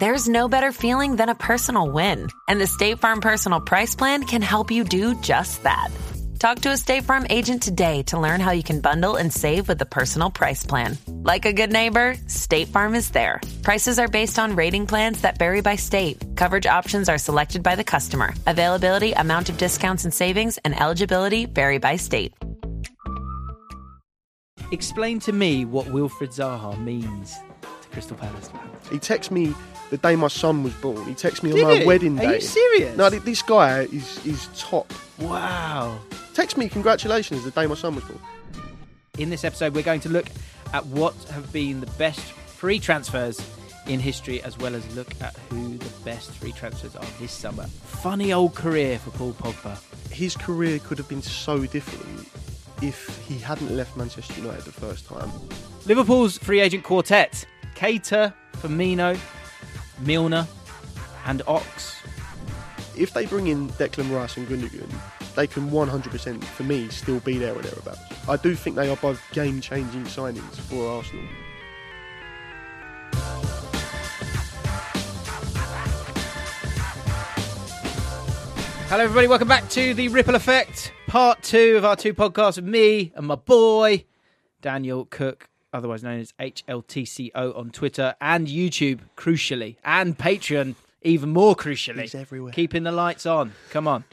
There's no better feeling than a personal win. And the State Farm Personal Price Plan can help you do just that. Talk to a State Farm agent today to learn how you can bundle and save with the Personal Price Plan. Like a good neighbor, State Farm is there. Prices are based on rating plans that vary by state. Coverage options are selected by the customer. Availability, amount of discounts and savings, and eligibility vary by state. Explain to me what Wilfried Zaha means to Crystal Palace. He texted me the day my son was born. He texted me Did on my he? wedding day. Are you serious? No, th- this guy is is top. Wow. Text me congratulations the day my son was born. In this episode, we're going to look at what have been the best free transfers in history, as well as look at who the best free transfers are this summer. Funny old career for Paul Pogba. His career could have been so different if he hadn't left Manchester United the first time. Liverpool's free agent quartet: Keita, Firmino, Milner, and Ox. If they bring in Declan Rice and Gundogan, they can 100% for me still be there or thereabouts. I do think they are both game-changing signings for Arsenal. Hello, everybody. Welcome back to the Ripple Effect, part two of our two podcasts with me and my boy, Daniel Cook, otherwise known as HLTCO on Twitter and YouTube, crucially, and Patreon, even more crucially. He's everywhere. Keeping the lights on. Come on.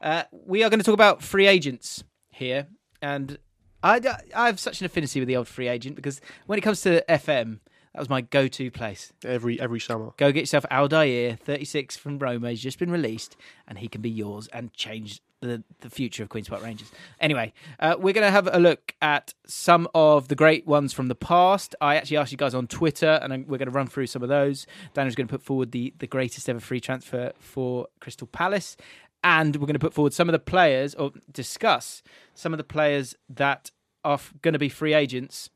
Uh, we are going to talk about free agents here. And I, I have such an affinity with the old free agent because when it comes to FM, that was my go to place. Every every summer. Go get yourself Aldair, 36 from Roma. He's just been released, and he can be yours and change the, the future of Queen's Park Rangers. Anyway, uh, we're going to have a look at some of the great ones from the past. I actually asked you guys on Twitter, and we're going to run through some of those. Daniel's going to put forward the, the greatest ever free transfer for Crystal Palace. And we're going to put forward some of the players, or discuss some of the players that are going to be free agents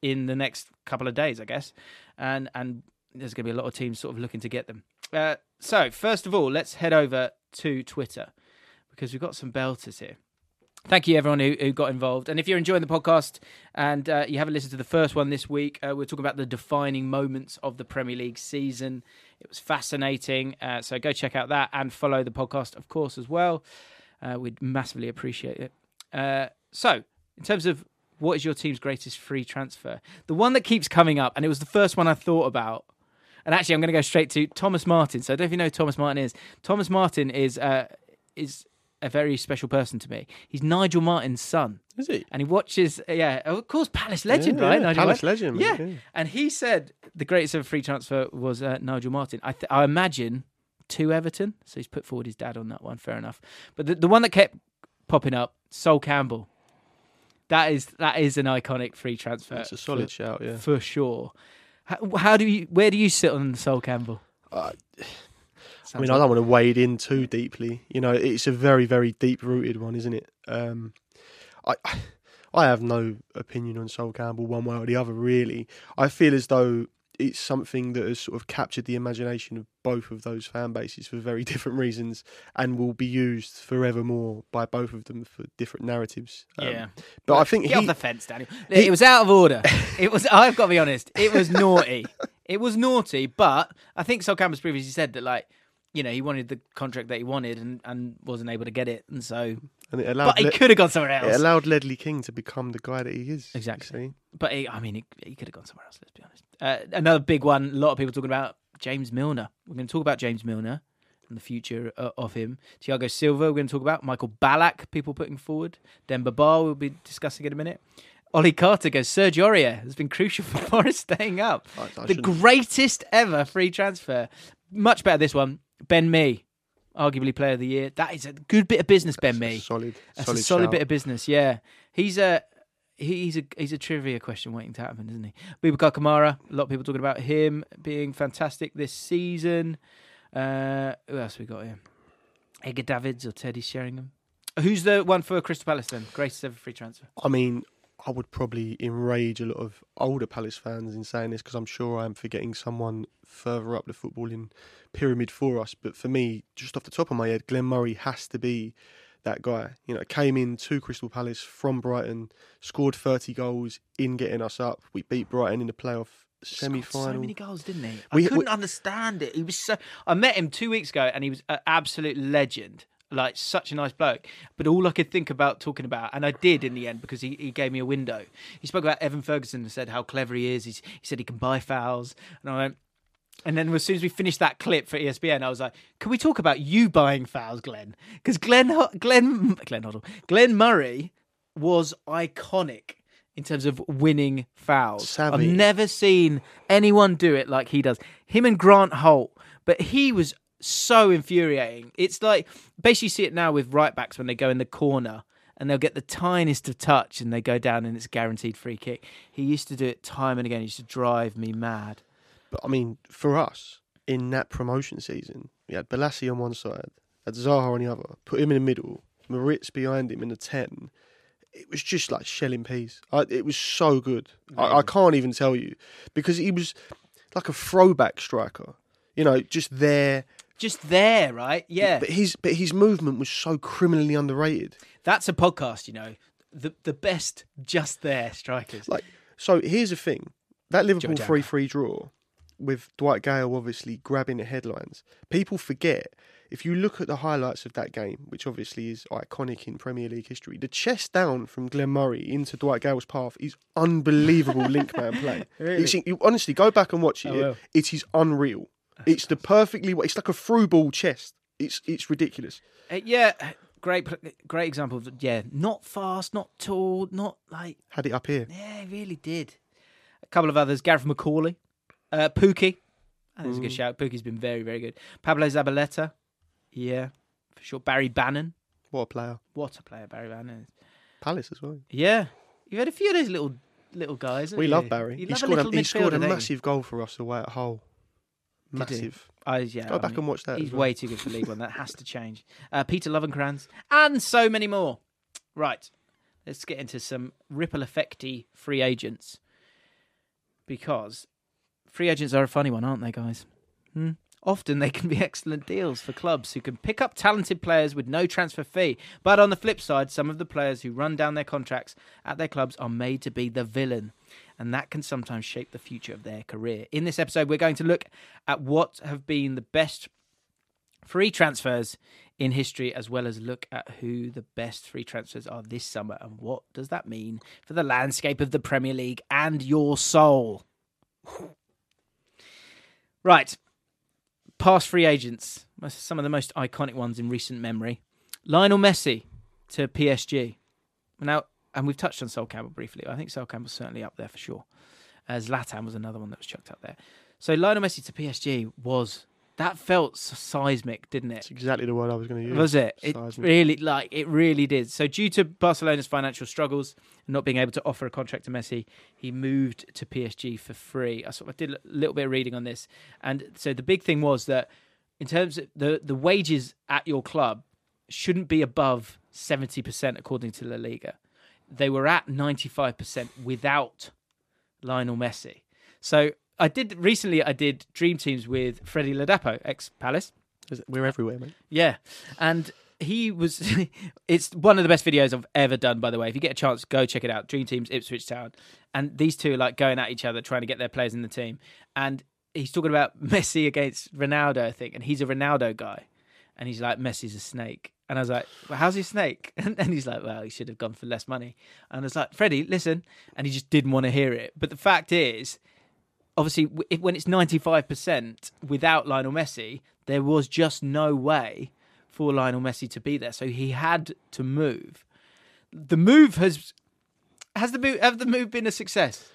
in the next couple of days, I guess. And and there's going to be a lot of teams sort of looking to get them. Uh, so first of all, let's head over to Twitter because we've got some belters here. Thank you, everyone who, who got involved. And if you're enjoying the podcast and uh, you haven't listened to the first one this week, uh, we're talking about the defining moments of the Premier League season. It was fascinating. Uh, so go check out that and follow the podcast, of course, as well. Uh, we'd massively appreciate it. Uh, so, in terms of what is your team's greatest free transfer, the one that keeps coming up, and it was the first one I thought about. And actually, I'm going to go straight to Thomas Martin. So I don't know if you know Thomas Martin is. Thomas Martin is uh, is a very special person to me. He's Nigel Martyn's son, Is he? and he watches. Yeah, of course, Palace legend, Yeah, right? yeah, Palace Martin? legend, Yeah. and he said the greatest ever free transfer was uh, Nigel Martyn. I th- I imagine to Everton, so he's put forward his dad on that one. Fair enough. But the, the one that kept popping up, Sol Campbell. That is that is an iconic free transfer. It's a solid for, shout, yeah. for sure. How, how do you? Where do you sit on Sol Campbell? Uh, I mean, like- I don't want to wade in too deeply. You know, it's a very, very deep-rooted one, isn't it? Um, I, I have no opinion on Sol Campbell one way or the other. Really, I feel as though it's something that has sort of captured the imagination of both of those fan bases for very different reasons, and will be used forevermore by both of them for different narratives. Um, Yeah. but I think Get he, off the fence, Daniel. it was out of order. It was. I've got to be honest. It was naughty. It was naughty. But I think Sol Campbell's previously said that, like, you know, he wanted the contract that he wanted and, and wasn't able to get it, and so. and it allowed But he Le- could have gone somewhere else. it allowed Ledley King to become the guy that he is. Exactly. But he, I mean, he, he could have gone somewhere else. Let's be honest. Uh, another big one. A lot of people talking about James Milner. We're going to talk about James Milner and the future uh, of him. Thiago Silva. We're going to talk about Michael Ballack. People putting forward. Demba Ba. We'll be discussing in a minute. Ollie Carter goes. Serge Aurier has been crucial for Forest staying up. I- I the shouldn't- greatest ever free transfer. Much better this one. Ben Mee, arguably player of the year. That is a good bit of business. Ben Mee. solid, That's solid, a solid shout. bit of business. Yeah, he's a he's a he's a trivia question waiting to happen, isn't he? Boubacar Kamara. A lot of people talking about him being fantastic this season. Uh, who else we got here? Edgar Davids or Teddy Sheringham. Who's the one for Crystal Palace then? Greatest ever free transfer. I mean, I would probably enrage a lot of older Palace fans in saying this because I'm sure I'm forgetting someone further up the footballing pyramid for us. But for me, just off the top of my head, Glenn Murray has to be that guy. You know, came in to Crystal Palace from Brighton, scored 30 goals in getting us up. We beat Brighton in the playoff semi scored So final. many goals, didn't he? We- I couldn't we- understand it. He was so. I met him two weeks ago, and he was an absolute legend. Like such a nice bloke, but all I could think about talking about, and I did in the end because he, he gave me a window. He spoke about Evan Ferguson and said how clever he is. He's, he said he can buy fouls, and I went. And then as soon as we finished that clip for ESPN, I was like, "Can we talk about you buying fouls, Glenn? Because Glenn, Glenn, Glenn Hoddle, Glenn Murray was iconic in terms of winning fouls. Savvy. I've never seen anyone do it like he does. Him and Grant Holt, but he was so infuriating. It's like basically you see it now with right backs when they go in the corner and they'll get the tiniest of touch and they go down and it's a guaranteed free kick. He used to do it time and again. He used to drive me mad. But I mean, for us in that promotion season, we had Bolasie on one side, had Zaha on the other, put him in the middle, Moritz behind him in the ten. It was just like shelling peas. I, it was so good. I, I can't even tell you because he was like a throwback striker. You know, just there. Just there, right? Yeah. But his but his movement was so criminally underrated. That's a podcast, you know. The the best just there strikers. Like so, here's the thing: that Liverpool three three draw with Dwight Gayle obviously grabbing the headlines. People forget if you look at the highlights of that game, which obviously is iconic in Premier League history. The chest down from Glenn Murray into Dwight Gayle's path is unbelievable link man play. Really? You honestly go back and watch it. It is unreal. It's the perfectly. It's like a through ball chest. It's it's ridiculous. Uh, yeah, great great example of yeah, not fast, not tall, not like Had it up here. Yeah, he really did. A couple of others. Gareth McAuley. Uh, Pukki. I think it's a good shout. Pukki's been very, very good. Pablo Zabaleta. Yeah, for sure. Barry Bannan. What a player. What a player Barry Bannan is. Palace as well. Yeah. You've had a few of those little little guys. We you? love Barry. You He love scored a, little he scored a midfielder, don't you? massive goal for us away at Hull. Massive. I, yeah, Go I back mean, and watch that. He's well. way too good for League One. That has to change. Uh, Peter Lovenkrands and so many more. Right, let's get into some ripple effecty free agents because free agents are a funny one, aren't they, guys? Hmm? Often they can be excellent deals for clubs who can pick up talented players with no transfer fee. But on the flip side, some of the players who run down their contracts at their clubs are made to be the villain. And that can sometimes shape the future of their career. In this episode, we're going to look at what have been the best free transfers in history, as well as look at who the best free transfers are this summer and what does that mean for the landscape of the Premier League and your soul. Right, past free agents, some of the most iconic ones in recent memory. Lionel Messi to PSG. Now, and we've touched on Sol Campbell briefly. I think Sol Campbell's certainly up there for sure. Uh, Zlatan was another one that was chucked up there. So Lionel Messi to PSG was that felt seismic, didn't it? That's exactly the word I was going to use. Was it? It Seismic. really like it really did. So due to Barcelona's financial struggles and not being able to offer a contract to Messi, he moved to PSG for free. I sort of did a little bit of reading on this, and so the big thing was that in terms of the the wages at your club shouldn't be above seventy percent according to La Liga. They were at ninety five percent without Lionel Messi. So I did recently. I did dream teams with Freddie Ladapo, ex Palace. We're everywhere, mate. Yeah, and he was. it's one of the best videos I've ever done. By the way, if you get a chance, go check it out. Dream Teams Ipswich Town, and these two are like going at each other, trying to get their players in the team. And he's talking about Messi against Ronaldo, I think, and he's a Ronaldo guy, and he's like Messi's a snake. And I was like, well, "How's a snake?" And then he's like, "Well, he should have gone for less money." And I was like, "Freddie, listen," and he just didn't want to hear it. But the fact is, obviously, if, when it's ninety-five percent without Lionel Messi, there was just no way for Lionel Messi to be there. So he had to move. The move has has the move have the move been a success?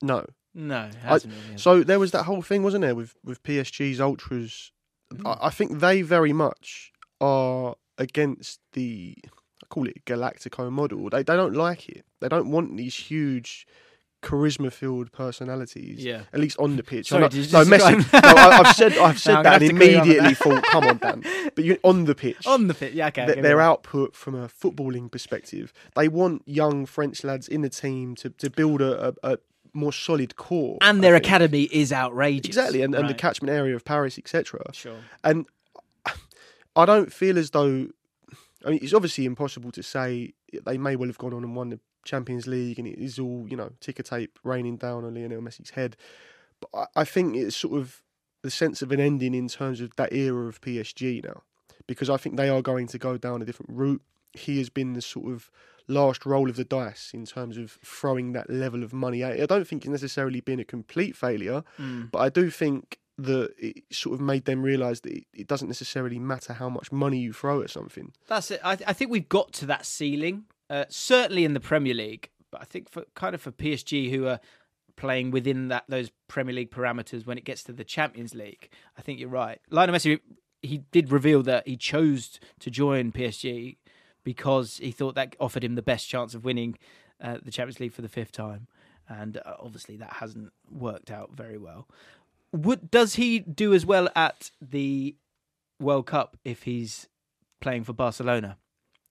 No. No, really. So there was that whole thing, wasn't there, with with PSG's ultras? Mm. I, I think they very much are against the I call it Galactico model. They they don't like it. They don't want these huge charisma filled personalities. Yeah. At least on the pitch. Sorry, I know- did you no, Messi. no, I, I've said I've said No, that and have to agree on immediately thought, come on, Dan. But you on the pitch. on the pitch, yeah, okay. th- their output from a footballing perspective. They want young French lads in the team to, to build a, a, a more solid core. and I their think. academy is outrageous. Exactly, and, and the catchment area of Paris, etc. Sure. And I don't feel as though. I mean, it's obviously impossible to say they may well have gone on and won the Champions League, and it is all you know ticker tape raining down on Lionel Messi's head. But I, I think it's sort of the sense of an ending in terms of that era of PSG now, because I think they are going to go down a different route. He has been the sort of last roll of the dice in terms of throwing that level of money out. I don't think it's necessarily been a complete failure, hmm. but I do think that it sort of made them realise that it, it doesn't necessarily matter how much money you throw at something. That's it. I, I think we've got to that ceiling, uh, certainly in the Premier League. But I think for kind of for PSG, who are playing within that those Premier League parameters, when it gets to the Champions League, I think you're right. Lionel Messi, he did reveal that he chose to join PSG because he thought that offered him the best chance of winning uh, the Champions League for the fifth time, and uh, obviously that hasn't worked out very well. Would does he do as well at the World Cup if he's playing for Barcelona?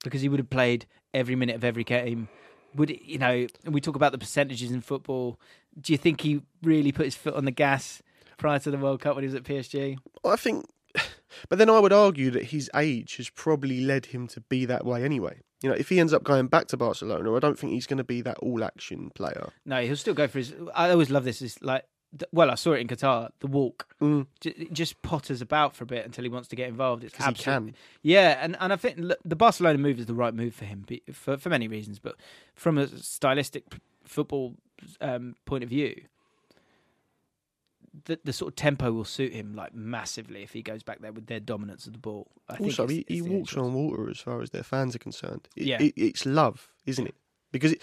Because he would have played every minute of every game. Would you know? We talk about the percentages in football. Do you think he really put his foot on the gas prior to the World Cup when he was at PSG? I think, but then I would argue that his age has probably led him to be that way anyway. You know, if he ends up going back to Barcelona, I don't think he's going to be that all-action player. No, he'll still go for his. I always love this. Is like, well, I saw it in Qatar. The walk Mm. J- it just potters about for a bit until he wants to get involved. It's absolutely can. yeah, and, and I think look, the Barcelona move is the right move for him for for many reasons, but from a stylistic football um, point of view, the the sort of tempo will suit him like massively if he goes back there with their dominance of the ball. I think Also, it's- he, it's he walks on water as far as their fans are concerned. It, Yeah. it, it's love, isn't it? Because it,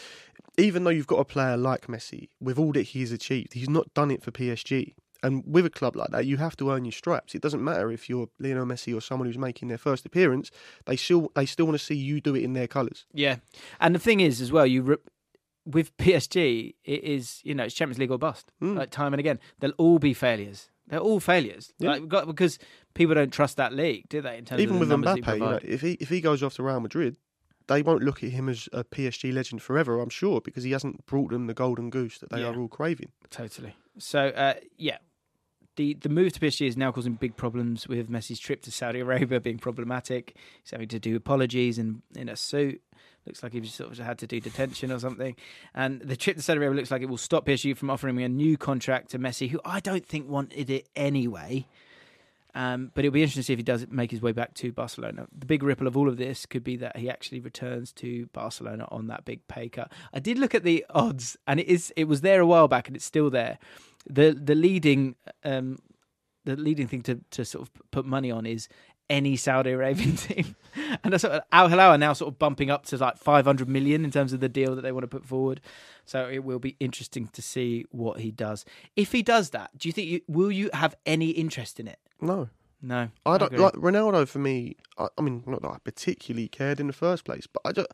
even though you've got a player like Messi, with all that he's achieved, he's not done it for PSG. And with a club like that, you have to earn your stripes. It doesn't matter if you're Lionel Messi or someone who's making their first appearance; they still they still want to see you do it in their colours. Yeah, and the thing is as well, you re- with PSG, it is you know it's Champions League or bust, Mm. like time and again. They'll all be failures. They're all failures. Yeah. Like, got, because people don't trust that league, do they? In terms Even of with Mbappe, you know, if he if he goes off to Real Madrid, they won't look at him as a PSG legend forever. I'm sure because he hasn't brought them the golden goose that they Yeah. are all craving. Totally. So, uh, yeah, the the move to PSG is now causing big problems with Messi's trip to Saudi Arabia being problematic. He's having to do apologies in in a suit. Looks like he sort of had to do detention or something. And the trip to Saudi Arabia looks like it will stop PSG from offering him a new contract to Messi, who I don't think wanted it anyway. Um, but it'll be interesting to see if he does make his way back to Barcelona. The big ripple of all of this could be that he actually returns to Barcelona on that big pay cut. I did look at the odds, and it is it was there a while back, and it's still there. the The leading um, the leading thing to, to sort of put money on is any Saudi Arabian team, and that's sort of, Al Hilal are now sort of bumping up to like 500 million in terms of the deal that they want to put forward. So it will be interesting to see what he does. If he does that, do you think you, will you have any interest in it? No, No, I don't agree. like Ronaldo. For me, I, I mean, not that I particularly cared in the first place, but I don't.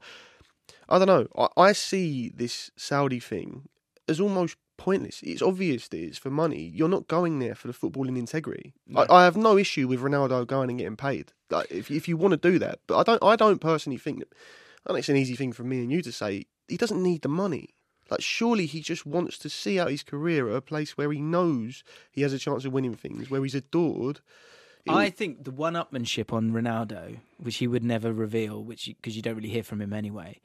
I don't know. I, I see this Saudi thing as almost pointless. It's obvious that it's for money. You're not going there for the footballing integrity. No. I, I have no issue with Ronaldo going and getting paid. Like, if if you want to do that, but I don't. I don't personally think that. I think it's an easy thing for me and you to say. He doesn't need the money. Like, surely he just wants to see out his career at a place where he knows he has a chance of winning things, where he's adored. It I think the one-upmanship on Ronaldo, which he would never reveal, which because you don't really hear from him anyway,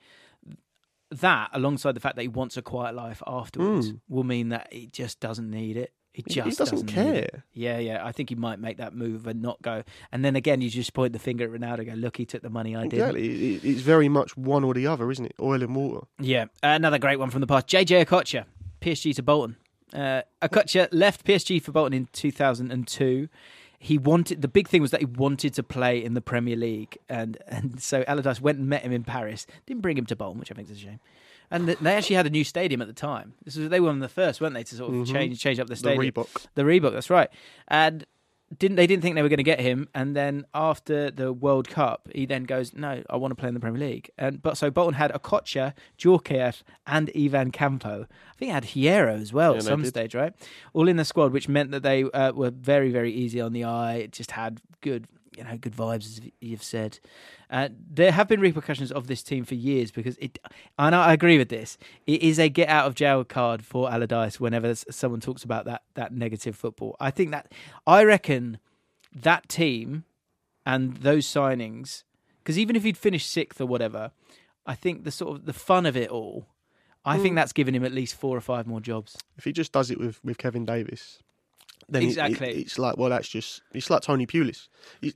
that alongside the fact that he wants a quiet life afterwards Mm. will mean that he just doesn't need it. He just he doesn't need care. Yeah, yeah. I think he might make that move and not go. And then again, you just point the finger at Ronaldo. Go, look, he took the money I didn't. Exactly. It's very much one or the other, isn't it? Oil and water. Yeah, another great one from the past. JJ Okocha, PSG to Bolton. Uh, Okocha left PSG for Bolton in 2002. He wanted the big thing was that he wanted to play in the Premier League, and and so Allardyce went and met him in Paris. Didn't bring him to Bolton, which I think is a shame. And they actually had a new stadium at the time. This was they were one of the first, weren't they, to sort of Mhm. change change up the stadium. The. Reebok. The Reebok, that's right. And didn't they didn't think they were going to get him, and then after the World Cup, he then goes, "No, I want to play in the Premier League." And but so Bolton had Okocha, Djorkaeff, and Ivan Campo. I think he had Hierro as well Yeah, at some stage, right? All in the squad, which meant that they uh, were very very easy on the eye. It just had good. You know, good vibes, as you've said. Uh, there have been repercussions of this team for years because it. And I agree with this. It is a get out of jail card for Allardyce whenever someone talks about that that negative football. I think that I reckon that team and those signings, because even if he'd finished sixth or whatever, I think the sort of the fun of it all. I Mm. think that's given him at least four or five more jobs. If he just does it with, with Kevin Davies, then it- it- Exactly. it's like well, that's just it's like Tony Pulis.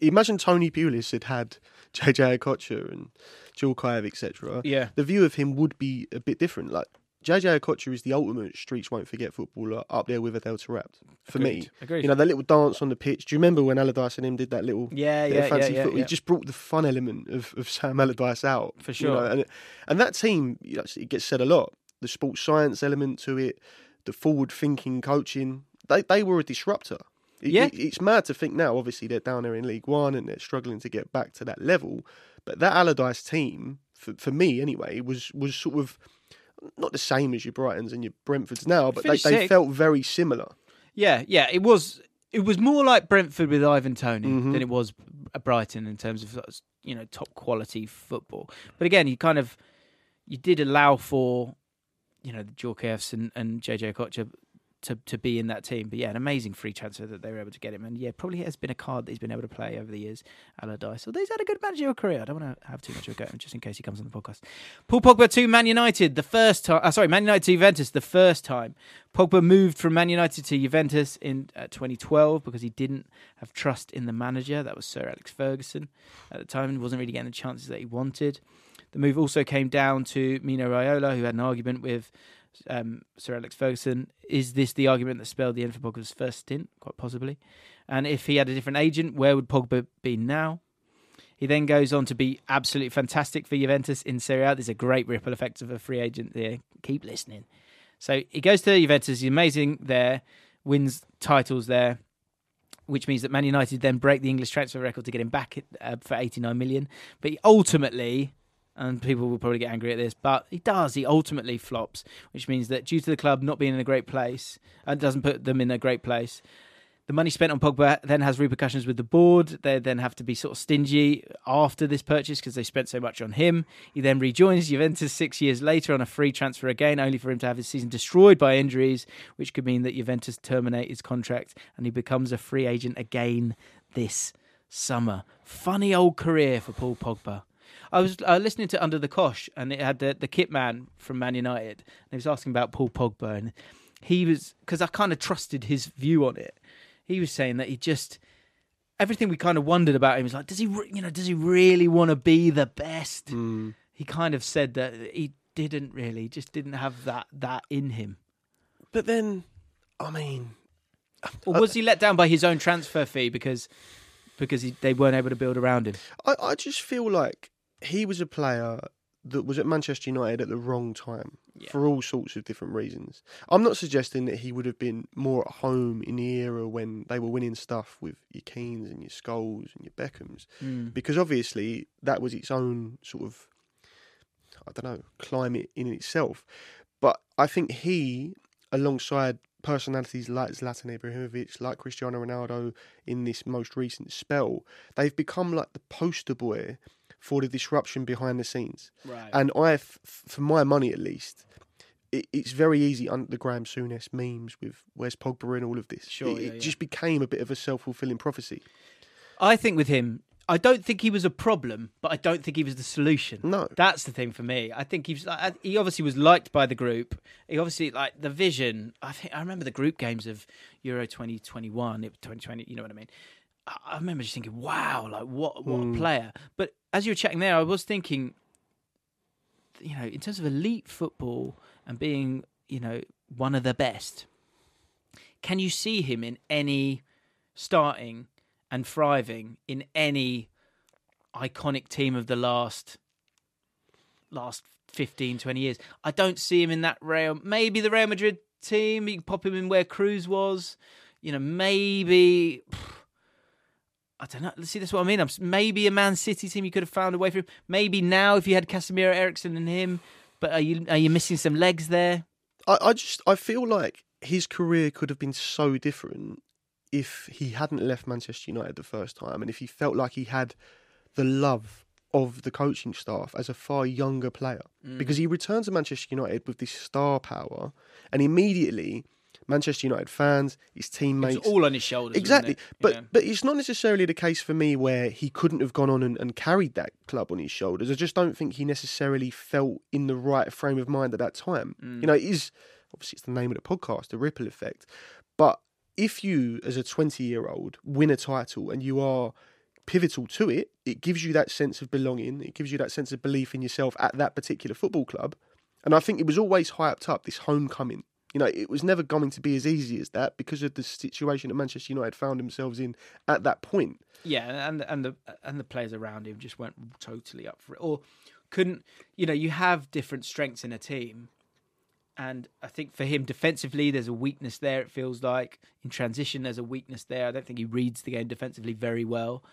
Imagine Tony Pulis had had JJ Okocha and Djorkaeff, etc. Yeah. The view of him would be a bit different. Like JJ Okocha is the ultimate streets won't forget footballer up there with Adel Taarabt for me. Agreed. You know, that little dance on the pitch. Do you remember when Allardyce and him did that little yeah, yeah, fancy yeah, yeah, football? yeah. He just brought the fun element of, of Sam Allardyce out. For you sure. know, and, and that team, you know, it gets said a lot. The sports science element to it, the forward thinking coaching, they, they were a disruptor. It- Yeah. it- it's mad to think now, obviously, they're down there in League One and they're struggling to get back to that level. But that Allardyce team, for, for me anyway, was, was sort of not the same as your Brightons and your Brentfords now, but they, they felt very similar. Yeah, yeah, it was. It was more like Brentford with Ivan Toney Mhm. than it was a Brighton in terms of you know top quality football. But again, you kind of you did allow for you know the Djorkaeffs and, and JJ Okocha to to be in that team. But yeah, an amazing free transfer that they were able to get him. And yeah, probably has been a card that he's been able to play over the years. Allardyce, although he's had a good managerial career. I don't want to have too much of a go just in case he comes on the podcast. Paul Pogba to Man United the first time. Uh, sorry, Man United to Juventus the first time. Pogba moved from Man United to Juventus in uh, 2012 because he didn't have trust in the manager. That was Sir Alex Ferguson at the time and wasn't really getting the chances that he wanted. The move also came down to Mino Raiola, who had an argument with um, Sir Alex Ferguson. Is this the argument that spelled the end for Pogba's first stint? Quite possibly. And if he had a different agent, where would Pogba be now? He then goes on to be absolutely fantastic for Juventus in Serie A. There's a great ripple effect of a free agent there. Keep listening. So he goes to Juventus. He's amazing there, wins titles there, which means that Man United then break the English transfer record to get him back uh, for 89 million. But ultimately, and people will probably get angry at this, but he does. He ultimately flops, which means that due to the club not being in a great place, and doesn't put them in a great place. The money spent on Pogba then has repercussions with the board. They then have to be sort of stingy after this purchase because they spent so much on him. He then rejoins Juventus six years later on a free transfer again, only for him to have his season destroyed by injuries, which could mean that Juventus terminate his contract and he becomes a free agent again this summer. Funny old career for Paul Pogba. I was uh, listening to Under the Cosh, and it had the, the kit man from Man United. And he was asking about Paul Pogba, and he was because I kind of trusted his view on it. He was saying that he just everything we kind of wondered about him was like, does he, re- you know, does he really want to be the best? Mm. He kind of said that he didn't really, just didn't have that that in him. But then, I mean, Or was he let down by his own transfer fee because because he, they weren't able to build around him? I, I just feel like he was a player that was at Manchester United at the wrong time Yeah. for all sorts of different reasons. I'm not suggesting that he would have been more at home in the era when they were winning stuff with your Keanes and your Scholes and your Beckhams, hmm. because obviously that was its own sort of, I don't know, climate in itself. But I think he, alongside personalities like Zlatan Ibrahimovic, like Cristiano Ronaldo in this most recent spell, they've become like the poster boy for the disruption behind the scenes. Right. And I, f- for my money at least, it, it's very easy under the Graeme Souness memes with where's Pogba and all of this. Sure, it, yeah, it yeah. just became a bit of a self fulfilling prophecy. I think with him, I don't think he was a problem, but I don't think he was the solution. No. That's the thing for me. I think he's he obviously was liked by the group. He obviously like the vision. I think I remember the group games of Euro 2021, it- 2020. You know what I mean? I remember just thinking, wow, like what what a hmm. player. But as you were chatting there, I was thinking, you know, in terms of elite football and being, you know, one of the best, can you see him in any starting and thriving in any iconic team of the last last 15 20 years i don't see him in that real maybe the real madrid team you can pop him in where Kroos was you know maybe I don't know. See, that's what I mean. I'm, maybe a Man City team you could have found a way him. Maybe now if you had Casemiro, Eriksen, and him. But are you are you missing some legs there? I, I just I feel like his career could have been so different if he hadn't left Manchester United the first time and if he felt like he had the love of the coaching staff as a far younger player. Mm. Because he returned to Manchester United with this star power and immediately Manchester United fans, his teammates. It's all on his shoulders. Exactly, but Yeah. but it's not necessarily the case for me where he couldn't have gone on and, and carried that club on his shoulders. I just don't think he necessarily felt in the right frame of mind at that time. Mm. You know, it is obviously it's the name of the podcast, the ripple effect. But if you, as a twenty-year-old, win a title and you are pivotal to it, it gives you that sense of belonging. It gives you that sense of belief in yourself at that particular football club. And I think it was always hyped up this homecoming. You know, it was never going to be as easy as that because of the situation that Manchester United found themselves in at that point. Yeah, and and the and the players around him just went totally up for it, or couldn't. You know, you have different strengths in a team, and I think for him defensively, there's a weakness there. It feels like in transition, there's a weakness there. I don't think he reads the game defensively very well.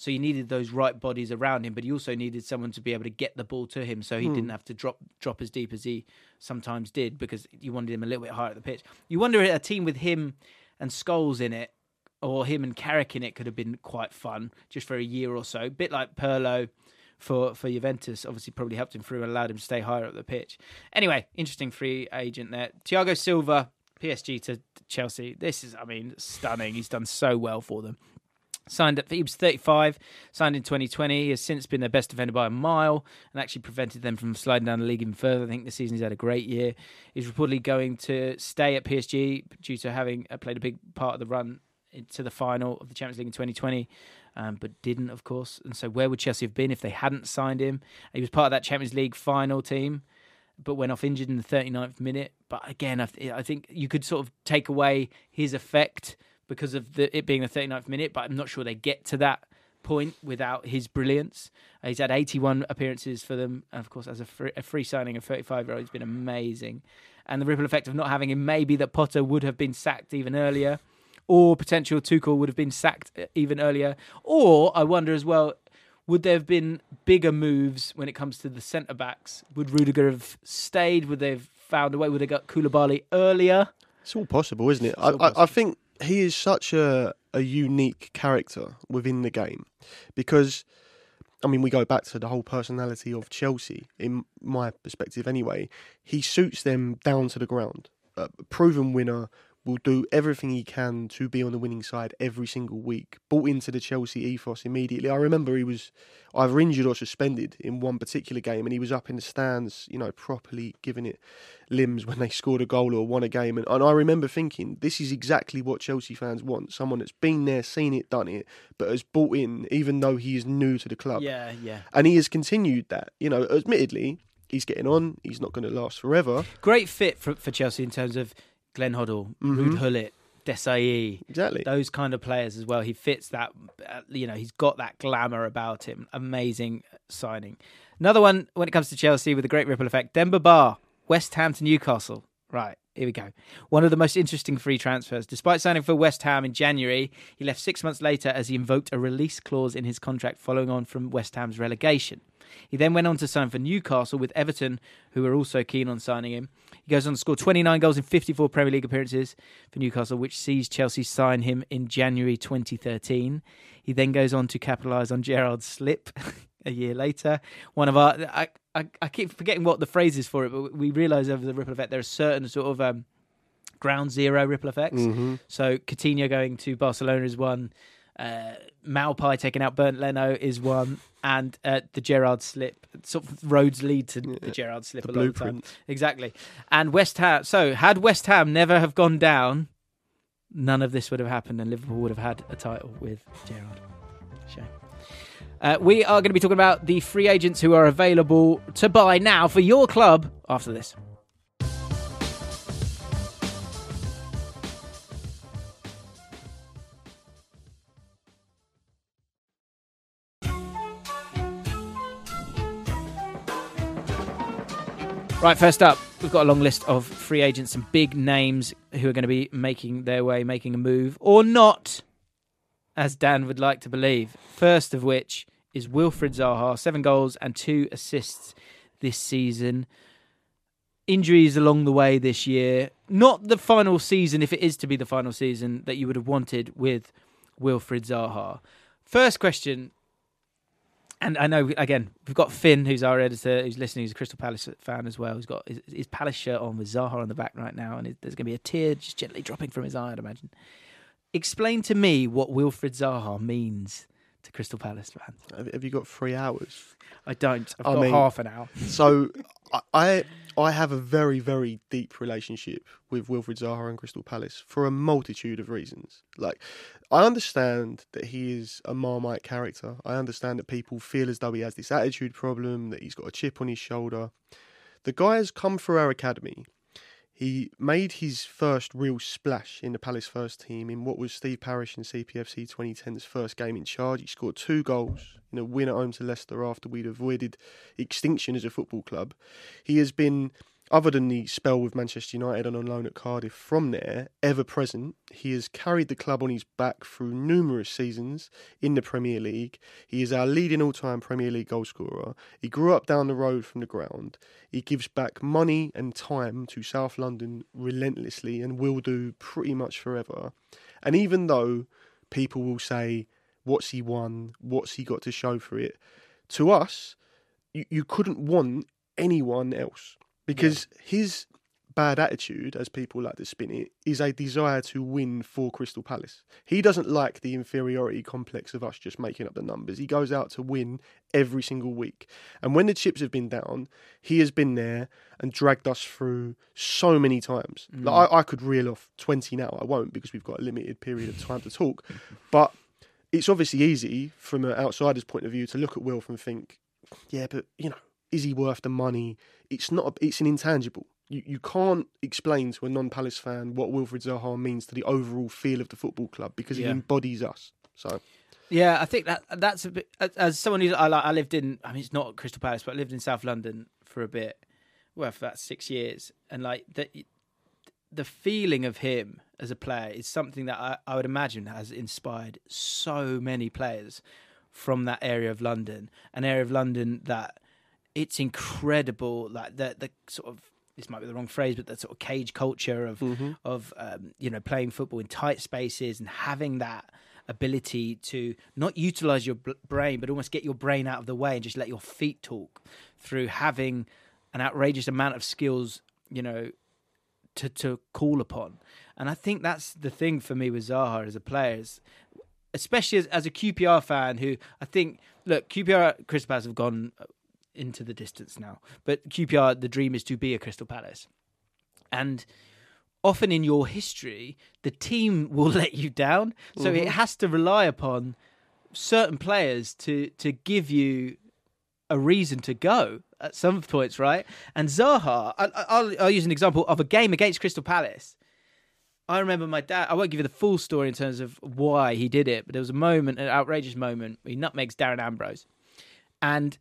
So he needed those right bodies around him, but he also needed someone to be able to get the ball to him, so he didn't hmm. have to drop drop as deep as he sometimes did, because you wanted him a little bit higher at the pitch. You wonder a team with him and Scholes in it, or him and Carrick in it, could have been quite fun just for a year or so. bit like Pirlo for for Juventus, obviously probably helped him through and allowed him to stay higher up the pitch. Anyway, interesting free agent there. Thiago Silva, PSG to Chelsea. This is, I mean, stunning. He's done so well for them. Signed up, he was 35, signed in 2020. He has since been their best defender by a mile and actually prevented them from sliding down the league even further. I think this season he's had a great year. He's reportedly going to stay at PSG due to having uh, played a big part of the run into the final of the Champions League in 2020, um, but didn't, of course. And so, where would Chelsea have been if they hadn't signed him? He was part of that Champions League final team, but went off injured in the 39th minute. But again, I, th- I think you could sort of take away his effect because of the, it being the 39th minute, but I'm not sure they get to that point without his brilliance. Uh, he's had 81 appearances for them, and of course, as a free, a free signing, of 35 year old, he's been amazing. And the ripple effect of not having him may be that Potter would have been sacked even earlier, or potential Tuchel would have been sacked uh, even earlier, or I wonder as well. Would there have been bigger moves when it comes to the centre backs? Would Rudiger have stayed? Would they have found a way? Would they got Koulibaly earlier? It's all possible, isn't it? I, I, I think he is such a, a unique character within the game because, I mean, we go back to the whole personality of Chelsea, in my perspective anyway. He suits them down to the ground. A proven winner will do everything he can to be on the winning side every single week. Bought into the Chelsea ethos immediately. I remember he was either injured or suspended in one particular game, and he was up in the stands, you know, properly giving it limbs when they scored a goal or won a game. And, and I remember thinking, this is exactly what Chelsea fans want someone that's been there, seen it, done it, but has bought in, even though he is new to the club. Yeah, yeah. And he has continued that. You know, admittedly, he's getting on, he's not going to last forever. Great fit for, for Chelsea in terms of Glenn Hoddle, Ruud Gullit, Desailly, Exactly. those kind of players as well. He fits that, uh, you know, he's got that glamour about him. Amazing signing. Another one when it comes to Chelsea with a great ripple effect Demba Ba, West Ham to Newcastle. Right, here we go. One of the most interesting free transfers. Despite signing for West Ham in January, he left six months later as he invoked a release clause in his contract following on from West Ham's relegation. He then went on to sign for Newcastle with Everton, who were also keen on signing him. He goes on to score 29 goals in 54 Premier League appearances for Newcastle, which sees Chelsea sign him in January 2013. He then goes on to capitalise on Gerrard's slip a year later. One of our, I, I, I keep forgetting what the phrase is for it, but we realise over the ripple effect there are certain sort of um, ground zero ripple effects. So Coutinho going to Barcelona is one. Uh, Maupay taking out Bernd Leno is one, and uh, the Gerrard slip. Sort of roads lead to the Gerrard slip the a lot of time. Exactly. And West Ham. So had West Ham never have gone down, none of this would have happened, and Liverpool would have had a title with Gerrard. Shame. Uh, we are going to be talking about the free agents who are available to buy now for your club after this. Right, first up, we've got a long list of free agents, some big names who are going to be making their way, making a move, or not, as Dan would like to believe. First of which is Wilfried Zaha, seven goals and two assists this season. Injuries along the way this year. Not the final season, if it is to be the final season, that you would have wanted with Wilfried Zaha. First question And I know again we've got Finn, who's our editor, who's listening, who's a Crystal Palace fan as well. Who's got his, his Palace shirt on with Zaha on the back right now, and there's going to be a tear just gently dropping from his eye. I'd imagine. Explain to me what Wilfried Zaha means to Crystal Palace fans. Have, you got three hours? I don't. I've I got mean- half an hour. So I- I I have a very very deep relationship with Wilfried Zaha and Crystal Palace for a multitude of reasons. Like I understand that he is a marmite character. I understand that people feel as though he has this attitude problem, that he's got a chip on his shoulder. The guy has come through our academy. He made his first real splash in the Palace first team in what was Steve Parish and CPFC 2010's first game in charge. He scored two goals in a win at home to Leicester after we'd avoided extinction as a football club. He has been, other than the spell with Manchester United and on loan at Cardiff from there, ever present. He has carried the club on his back through numerous seasons in the Premier League. He is our leading all time Premier League goalscorer. He grew up down the road from the ground. He gives back money and time to South London relentlessly and will do pretty much forever. And even though people will say, What's he won? What's he got to show for it? To us, you, you couldn't want anyone else because his bad attitude, as people like to spin it, is a desire to win for Crystal Palace. He doesn't like the inferiority complex of us just making up the numbers. He goes out to win every single week. And when the chips have been down, he has been there and dragged us through so many times. Mm. Like, I, I could reel off 20 now. I won't because we've got a limited period of time to talk. But it's obviously easy from an outsider's point of view to look at Wilf and think, yeah, but you know, is he worth the money? It's not. A, it's an intangible. You you can't explain to a non-Palace fan what Wilfried Zaha means to the overall feel of the football club because Yeah. he embodies us. So Yeah, I think that that's a bit. as- As someone who I like, I lived in. I mean, it's not Crystal Palace, but I lived in South London for a bit. Well, for about six years, and like the the feeling of him as a player is something that I, I would imagine has inspired so many players from that area of London, an area of London that it's incredible. Like the the sort of this might be the wrong phrase, but the sort of cage culture of of um, you know playing football in tight spaces and having that ability to not utilize your b- brain, but almost get your brain out of the way and just let your feet talk through having an outrageous amount of skills, you know, to to call upon. And I think that's the thing for me with Zaha as a player, is, especially as, as a QPR fan who I think look QPR Crystal Palace have gone into the distance now, but QPR the dream is to be a Crystal Palace, and often in your history the team will let you down, so it mm-hmm. has to rely upon certain players to to give you a reason to go at some points, right? And Zaha, I, I- I'll, I'll use an example of a game against Crystal Palace. I remember my dad. I won't give you the full story in terms of why he did it, but there was a moment, an outrageous moment. He nutmegs Darren Ambrose, and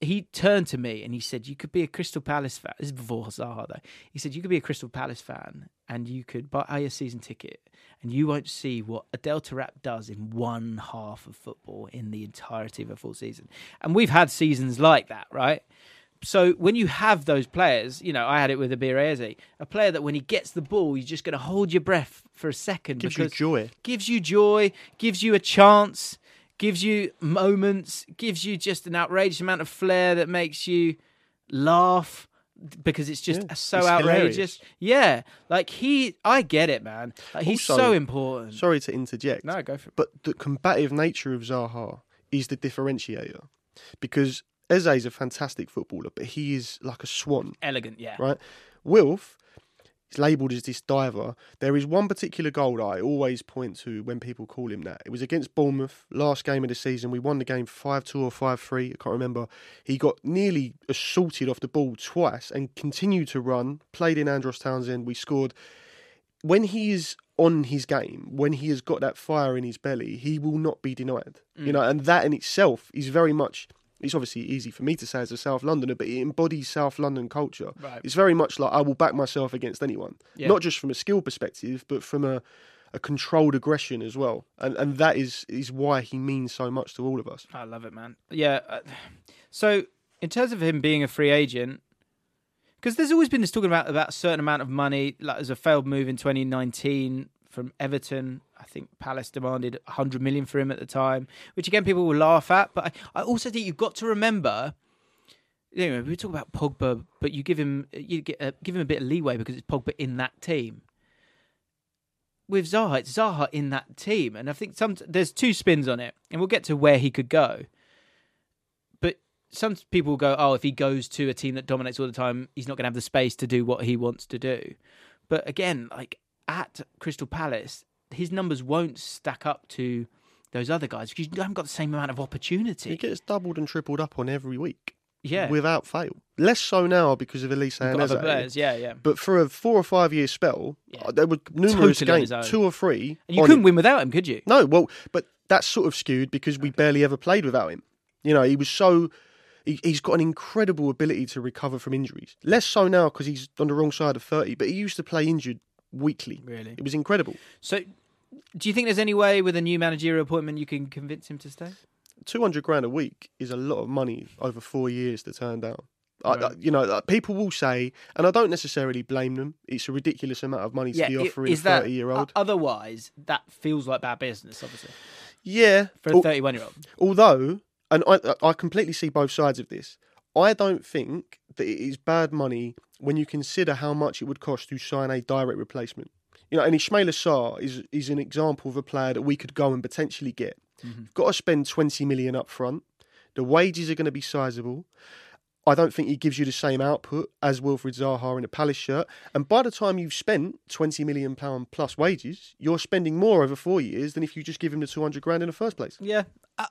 he turned to me and he said, "You could be a Crystal Palace fan." This is before Zaha, though. He said, "You could be a Crystal Palace fan, and you could buy a season ticket, and you won't see what Adel Taarabt does in one half of football in the entirety of a full season." And we've had seasons like that, right? So when you have those players, you know, I had it with Abir Eze, a player that when he gets the ball, you're just going to hold your breath for a second gives you joy. gives you joy, gives you a chance, gives you moments, gives you just an outrageous amount of flair that makes you laugh because it's just Yeah, so it's outrageous. hilarious. Yeah, like he, I get it, man. Like, he's Also, so important. Sorry to interject. no, go for it. But the combative nature of Zaha is the differentiator because Eze is a fantastic footballer, but he is like a swan. Elegant, yeah. right? Wilf is labelled as this diver. There is one particular goal that I always point to when people call him that. It was against Bournemouth, last game of the season. We won the game 5 2 or 5 3. I can't remember. He got nearly assaulted off the ball twice and continued to run, played in Andros Townsend. We scored. When he is on his game, when he has got that fire in his belly, he will not be denied. You mm. know, and that in itself is very much. It's obviously easy for me to say as a South Londoner, but it embodies South London culture. Right. It's very much like I will back myself against anyone, Yeah. not just from a skill perspective, but from a, a controlled aggression as well. And and that is is why he means so much to all of us. I love it, man. Yeah. uh, So, in terms of him being a free agent, because there's always been this talking about about a certain amount of money, like as a failed move in 2019 from Everton. I think Palace demanded 100 million for him at the time, which again people will laugh at. But I, I also think you've got to remember. Know, we talk about Pogba, but you give him you get, uh, give him a bit of leeway because it's Pogba in that team. With Zaha, it's Zaha in that team, and I think some there's two spins on it, and we'll get to where he could go. But some people go, oh, if he goes to a team that dominates all the time, he's not going to have the space to do what he wants to do. But again, like at Crystal Palace, his numbers won't stack up to those other guys because you haven't got the same amount of opportunity. He gets doubled and tripled up on every week. Yeah, Without fail. Less so now because of Olise and players. Yeah, yeah. But for a four or five year spell, Yeah. uh, there were numerous Totally games, two or three. And you couldn't win without him, could you? No, well, but that's sort of skewed because we barely ever played without him. You know, he was so. He, he's got an incredible ability to recover from injuries. Less so now because he's on the wrong side of 30, but he used to play injured weekly. Really. It was incredible. So, do you think there's any way with a new managerial appointment you can convince him to stay? 200 grand a week is a lot of money over four years to turn down. Right. I- you know, uh, people will say, and I don't necessarily blame them. It's a ridiculous amount of money to be i- offering a is that 30 year old. o- otherwise that feels like bad business, obviously, yeah, for a 31 year old. although, and I, I completely see both sides of this. I don't think that it is bad money when you consider how much it would cost to sign a direct replacement. You know, and Ismaila Sarr is is an example of a player that we could go and potentially get. Mm-hmm. You've got to spend 20 million up front. The wages are going to be sizable. I don't think he gives you the same output as Wilfried Zaha in a Palace shirt. And by the time you've spent 20 million pound plus wages, you're spending more over four years than if you just give him the 200 grand in the first place. Yeah,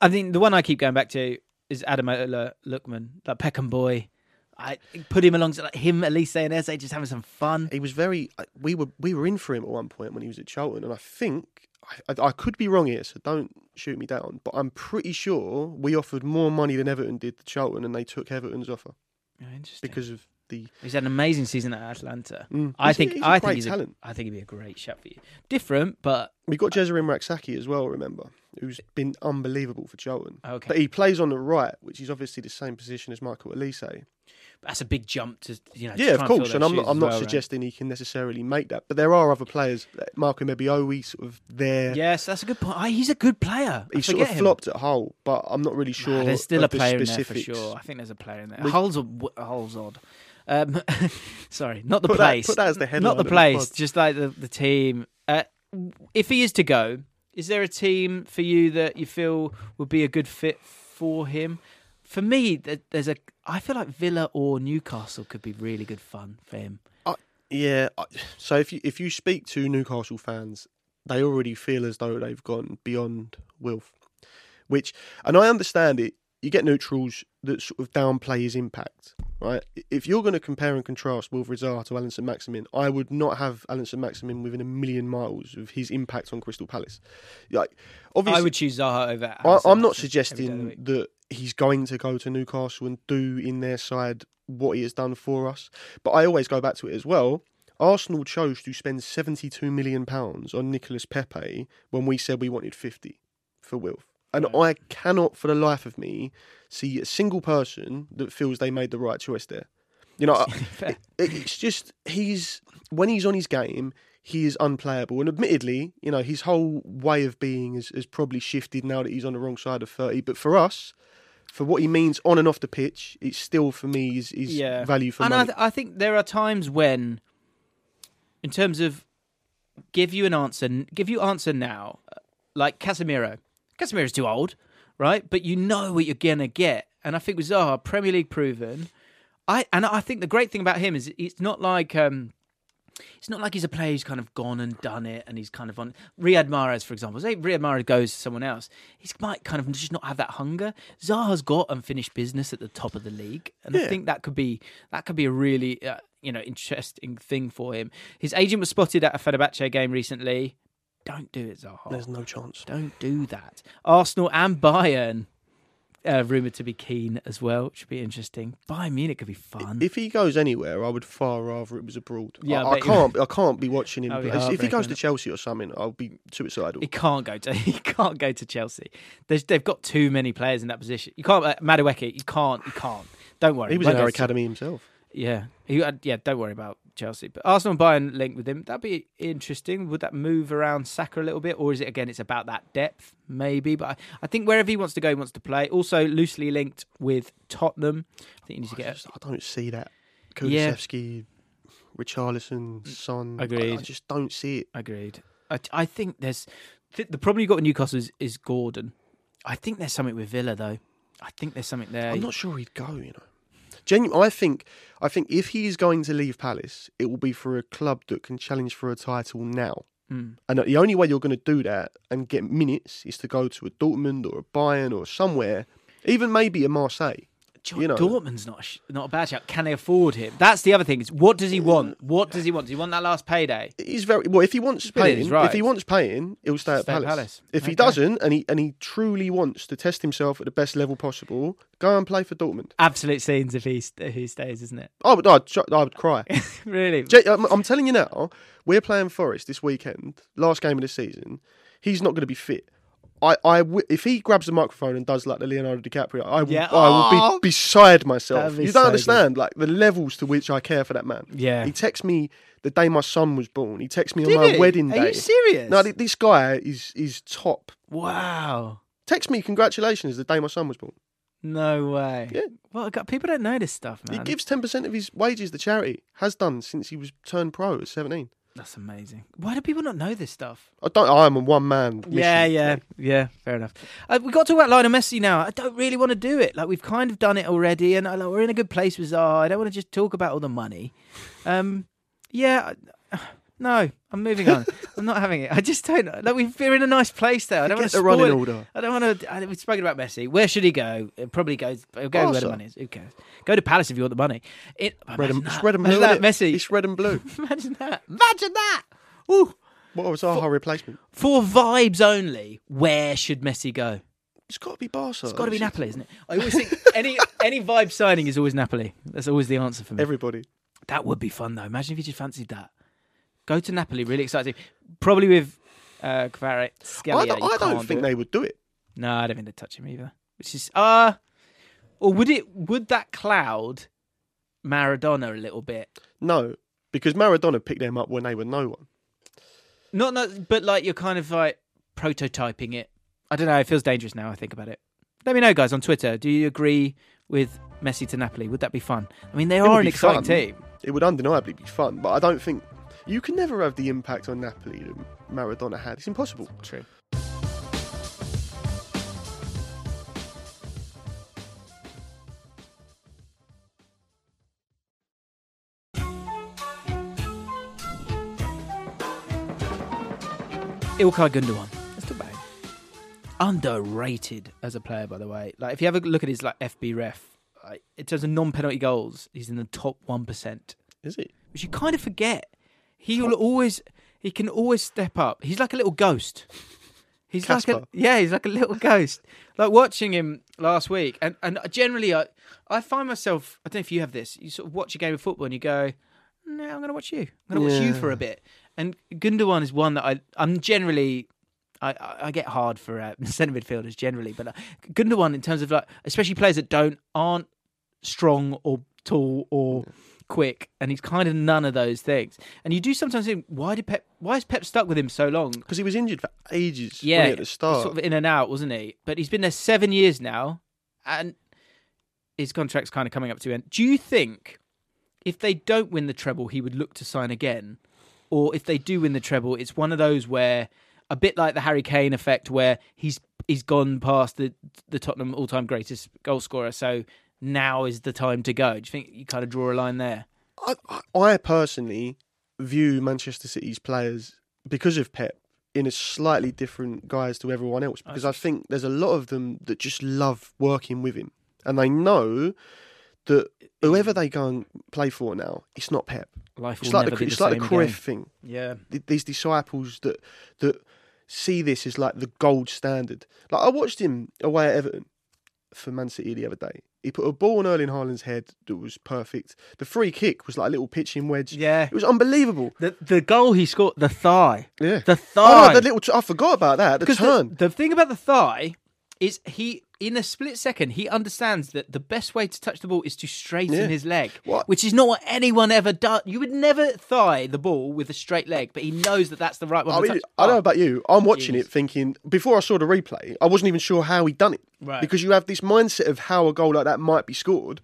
I think the one I keep going back to is Ademola Lookman, that Peckham boy. I put him alongside like him, Olise and Eze, just having some fun. He was very. We were we were in for him at one point when he was at Charlton, and I think I, I, I could be wrong here, so don't shoot me down. But I'm pretty sure we offered more money than Everton did to Charlton, and they took Everton's offer Yeah, interesting. because of the. he's had an amazing season at Atalanta. Mm, I he's think he's a I great think he's talent. A, I think he'd be a great shot for you. Different, but We got Jesurun Rak-Sakyi as well. Remember, who's been unbelievable for Charlton. okay. But he plays on the right, which is obviously the same position as Michael Olise. That's a big jump to you know. Yeah, of course, and I'm not. I'm not well, right? suggesting he can necessarily make that, but there are other players. Marco Mebioe, sort of there. Yes, that's a good point. I, he's a good player. He sort of him. flopped at Hull, but I'm not really Nah, sure. there's still a the player in there for sure. I think there's a player in there. We- Hull's, a, Hull's odd. Um, sorry, not the Put that- place. put that as the headline Not the of the place. just like the the team. Uh, if he is to go, is there a team for you that you feel would be a good fit for him? For me, th- there's a. I feel like Villa or Newcastle could be really good fun for him. Yeah. So if you if you speak to Newcastle fans, they already feel as though they've gone beyond Wilf, which, and I understand it. You get neutrals that sort of downplay his impact, right? If you're going to compare and contrast Wilfried Zaha to Allan St Maximin, I would not have Allan St Maximin within a million miles of his impact on Crystal Palace. Like, obviously, I would choose Zaha over. I, I'm not every day of the suggesting that he's going to go to Newcastle and do in their side what he has done for us, but I always go back to it as well. Arsenal chose to spend 72 million pounds on Nicolas Pepe when we said we wanted 50 for Wilf. And mm. I cannot, for the life of me, see a single person that feels they made the right choice there. You know, it- it's just he's when he's on his game, he is unplayable. And admittedly, you know, his whole way of being has, has probably shifted now that he's on the wrong side of thirty. But for us, for what he means on and off the pitch, it's still for me is, is yeah. value for and I, money. th- I think there are times when, in terms of give you an answer, give you answer now, like Casemiro. Casemiro's too old, right? But you know what you're gonna get, and I think with Zaha, Premier League proven. I and I think the great thing about him is it's not like um, it's not like he's a player who's kind of gone and done it, and he's kind of on Riyad Mahrez, for example. Say Riyad Mahrez goes to someone else, he might kind of just not have that hunger. Zaha's got unfinished business at the top of the league, and I think that could be that could be a really uh, you know interesting thing for him. His agent was spotted at a Fenerbahce game recently. Don't do it, Zaha. There's no chance. Don't do that. Arsenal and Bayern. Uh, rumored to be keen as well, which would be interesting. Bayern Munich could be fun. If he goes anywhere, I would far rather it was abroad. Yeah, I I, can't. I can't be watching him. Be. If he goes to Chelsea or something, I'll be suicidal. He can't go to. He can't go to Chelsea. There's, they've got too many players in that position. You can't. Uh, Madueke, you can't. You can't. Don't worry. He was in our go to- academy himself. Yeah. He, uh, yeah. Don't worry about Chelsea. But Arsenal and Bayern linked with him. That'd be interesting. Would that move around Saka a little bit, or is it again? It's about that depth, maybe. But I, I think wherever he wants to go, he wants to play. Also loosely linked with Tottenham. I think you need to I, get. just, I don't see that. Yeah. Kulusevski, Richarlison, mm. Son. I- I, just don't see it. Agreed. I, I think there's th- the problem you got with Newcastle is, is Gordon. I think there's something with Villa though. I think there's something there. I'm not sure he'd go. You know, Genu- I think. I think if he is going to leave Palace, it will be for a club that can challenge for a title now. Mm. And the only way you're going to do that and get minutes is to go to a Dortmund or a Bayern or somewhere, even maybe a Marseille. Jo- you know. Dortmund's not a sh- not a bad shout. Can they afford him? That's the other thing. Is what does he mm. want? What does he want? Does he want that last payday? He's very well. If he wants paying, right. if he wants paying, he'll stay at Stay at Palace. Palace. If he doesn't, and he and he truly wants to test himself at the best level possible, go and play for Dortmund. Absolute scenes if he if he stays, isn't it? I would, I'd, I would cry. really? I'm telling you now, we're playing Forest this weekend, last game of the season. He's not going to be fit. I, I w- if he grabs the microphone and does like the Leonardo DiCaprio, I will, Yeah. I will Oh. be beside myself. Be You don't so understand, like the levels to which I care for that man. Yeah. He texts me the day my son was born. He texts me Did on my he? wedding Are day. you serious? No, th- this guy is is top. wow. Text me congratulations the day my son was born. No way. Yeah. Well, God, people don't know this stuff, man. He gives ten percent of his wages to charity. Has done since he was turned pro at seventeen. That's amazing. Why do people not know this stuff? I don't. I am a one man. Yeah, yeah, yeah. Fair enough. Uh, we've got to talk about Lionel Messi now. I don't really want to do it. Like we've kind of done it already, and uh, like, we're in a good place with Zaha. I don't want to just talk about all the money. Um, yeah, I- no, I'm moving on. I'm not having it. I just don't. Like we're in a nice place there. I don't want to the running spoil it. order. I don't want to. We've spoken about Messi. Where should he go? It probably goes. He'll go where the money is. Who cares? Go to Palace if you want the money. It, Red and, it's that. red and blue. Imagine that? Messi. It's red and blue. Imagine that. Imagine that. Ooh. What was our replacement? For vibes only, where should Messi go? It's got to be Barca. It's got to be Napoli, isn't it? I always think any any vibe signing is always Napoli. That's always the answer for me. Everybody. that would be fun though. Imagine if you just fancied that. Go to Napoli, really exciting. Probably with uh, Scalia. I don't, I don't think do they would do it. No, I don't think they'd touch him either. Which is uh or would it would that cloud Maradona a little bit? No, because Maradona picked them up when they were no one. Not not but like you're kind of like prototyping it. I don't know, it feels dangerous now I think about it. Let me know guys on Twitter. Do you agree with Messi to Napoli? Would that be fun? I mean they It are an exciting fun. team. It would undeniably be fun, but I don't think you can never have the impact on Napoli that Maradona had. It's impossible. True. Ilkay Gundogan. Let's talk about him. Underrated as a player, by the way. Like if you ever look at his like FB ref, like, in terms of non-penalty goals, he's in the top one percent Is it? which you kind of forget. He will always, he can always step up. He's like a little ghost. He's like a yeah, he's like a little ghost. Like watching him last week, and and generally I I find myself I don't know if you have this. You sort of watch a game of football and you go, no, I'm going to watch you. I'm going to watch you for a bit. And Gundogan is one that I I'm generally. I, I I get hard for uh, centre midfielders generally, but uh, Gundogan in terms of like, especially players that don't aren't strong or tall or quick, and he's kind of none of those things. And you do sometimes think, why did Pep? Why is Pep stuck with him so long? Because he was injured for ages. Yeah, at the start. sort of in and out, wasn't he? But he's been there seven years now, and his contract's kind of coming up to end. Do you think if they don't win the treble, he would look to sign again, or if they do win the treble, it's one of those where a bit like the Harry Kane effect, where he's he's gone past the the Tottenham all time greatest goal scorer, so now is the time to go. Do you think you kind of draw a line there? I, I- personally view Manchester City's players because of Pep in a slightly different guise to everyone else because I think there's a lot of them that just love working with him and they know that whoever they go and play for now, it's not Pep. Life It's like the it's the like the thing. Yeah, These disciples that that see this as like the gold standard. Like I watched him away at Everton for Man City the other day. He put a ball on Erling Haaland's head that was perfect. The free kick was like a little pitching wedge. yeah. It was unbelievable. The the goal he scored, the thigh, Yeah. the Oh thigh. no, the little. I forgot about that. The turn. The, the thing about the thigh is he in a split second he understands that the best way to touch the ball is to straighten Yeah. his leg, What? which is not what anyone ever does. You would never thigh the ball with a straight leg, but he knows that that's the right one. I to mean, touch. I don't know about you. I'm watching Genius. it thinking before I saw the replay, I wasn't even sure how he'd done it. Right. Because you have this mindset of how a goal like that might be scored,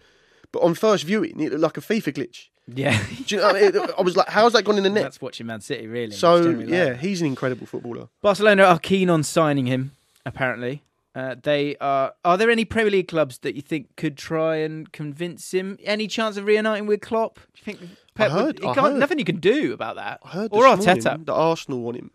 but on first viewing, it looked like a FIFA glitch. yeah, Do you know I mean? I was like, how's that gone in the net? that's watching Man City really. so generally like yeah, he's an incredible footballer. Barcelona are keen on signing him. Apparently, uh, they are. Are there any Premier League clubs that you think could try and convince him? Any chance of reuniting with Klopp? Do you think Pep would- heard- he I can't- heard. nothing you can do about that? I heard or Arteta. that Arsenal want him.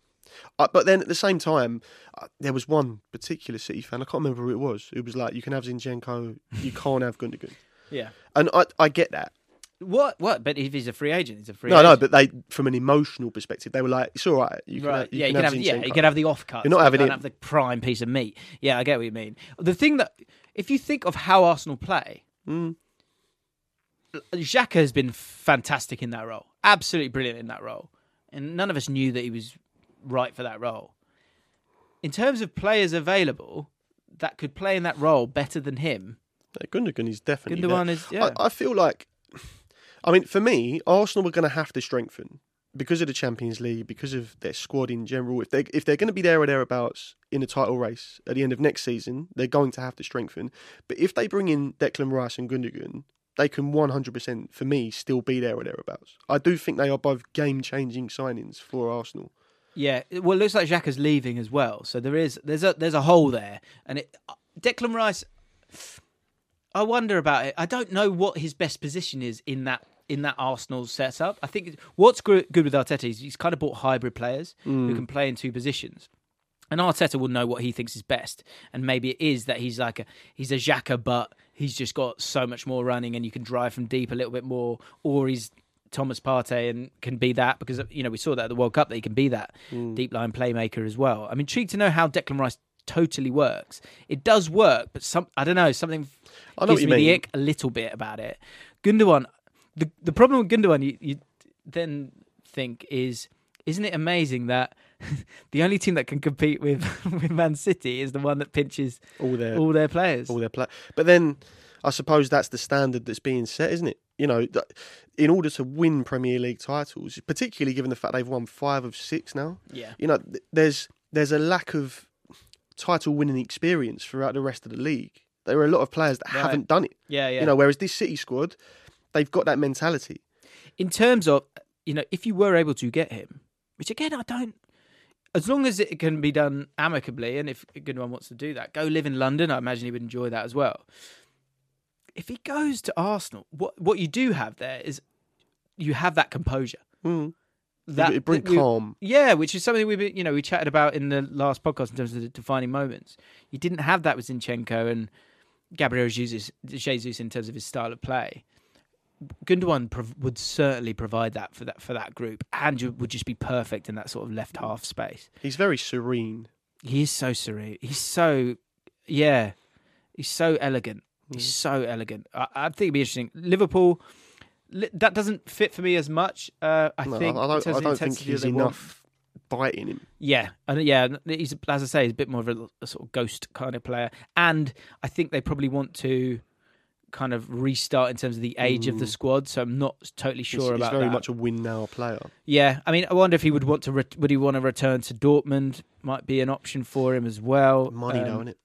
Uh, but then at the same time, uh, there was one particular City fan. I can't remember who it was. It was like, you can have Zinchenko, you can't have Gundogan. Yeah. And I, I get that. What? What? But if he's a free agent, he's a free agent. no, agent. no, but they, from an emotional perspective, they were like, it's all right. You can right. have, you yeah, can you can have, have, yeah, you can have the off cut. You're not having you can't have the prime piece of meat. Yeah, I get what you mean. The thing that, if you think of how Arsenal play, Mm. Xhaka has been fantastic in that role. Absolutely brilliant in that role. And none of us knew that he was right for that role. In terms of players available that could play in that role better than him, Yeah, Gundogan is definitely Gundogan there. is yeah. I, I feel like, I mean, for me, Arsenal were going to have to strengthen because of the Champions League, because of their squad in general. If they if they're going to be there or thereabouts in the title race at the end of next season, they're going to have to strengthen. But if they bring in Declan Rice and Gundogan, they can 100% for me still be there or thereabouts. I do think they are both game changing signings for Arsenal. Yeah, well, it looks like Xhaka's leaving as well. So there is there's a there's a hole there, and it, uh, Declan Rice. I wonder about it. I don't know what his best position is in that in that Arsenal setup. I think what's good with Arteta is he's kind of bought hybrid players who mm. can play in two positions. And Arteta will know what he thinks is best, and maybe it is that he's like a he's a Xhaka, but he's just got so much more running, and you can drive from deep a little bit more, or he's Thomas Partey and can be that because you know we saw that at the World Cup that he can be that mm. deep line playmaker as well. I'm intrigued to know how Declan Rice totally works. It does work, but some I don't know something I know gives me the ick a little bit about it. Gundogan, the the problem with Gundogan, you, you then think is, isn't it amazing that the only team that can compete with with Man City is the one that pinches All their all their players? all their play. But then I suppose that's the standard that's being set, isn't it? You know, in order to win Premier League titles, particularly given the fact they've won five of six now, yeah, you know, there's there's a lack of title winning experience throughout the rest of the league. There are a lot of players that Right. haven't done it. yeah, yeah. You know, whereas this City squad, they've got that mentality. in terms of you know if you were able to get him which again i don't as long as it can be done amicably and if a good one wants to do that go live in london i imagine he would enjoy that as well if he goes to arsenal what what you do have there is you have that composure Mm. That it bring that we- calm. yeah, which is something we've been, you know we chatted about in the last podcast in terms of the defining moments. You didn't have that with Zinchenko and Gabriel Jesus, Jesus in terms of his style of play. Gundogan prov- would certainly provide that for that for that group, and would just be perfect in that sort of left half space. He's very serene. He is so serene. He's so yeah. He's so elegant. He's mm. so elegant. I, I think it'd be interesting. Liverpool. That doesn't fit for me as much. Uh, I No, think I don't, I don't think he's that they want. enough bite in him. Yeah, and yeah, he's as I say, he's a bit more of a, a sort of ghost kind of player, and I think they probably want to kind of restart in terms of the age of the squad. So I'm not totally He's, sure he's about very that. much a win now player. Yeah, I mean, I wonder if he would want to. Re- would he want to return to Dortmund? Might be an option for him as well. Money, Um, though, isn't it?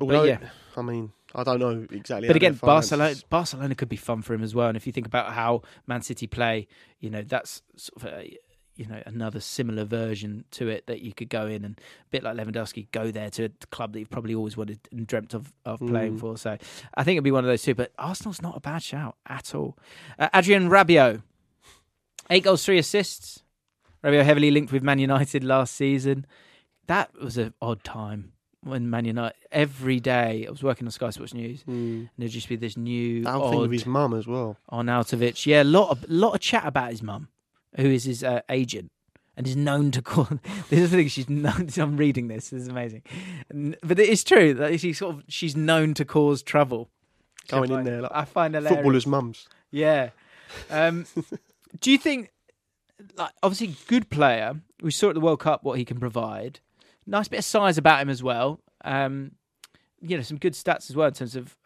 Although, yeah. I mean, I don't know exactly. But again, Barcelona Barcelona could be fun for him as well. And if you think about how Man City play, you know that's sort of a, you know another similar version to it that you could go in and a bit like Lewandowski go there to a club that you've probably always wanted and dreamt of of playing Mm. for. So I think it'd be one of those two. But Arsenal's not a bad shout at all. Uh, Adrien Rabiot, eight goals, three assists. Rabiot heavily linked with Man United last season. That was an odd time when Man United every day. I was working on Sky Sports News. Mm. And there'd just be this new thing odd with his mum as well. Arnautovic. Yeah, a lot of lot of chat about his mum, who is his uh, agent and is known to call. this is the thing. She's known. I'm reading this. This is amazing, but it is true that she's sort of she's known to cause trouble. I Going in there like I find hilarious. Footballers' mums. Yeah. Um, do you think, like, obviously, good player? We saw at the World Cup what he can provide. Nice bit of size about him as well. Um, you know some good stats as well in terms of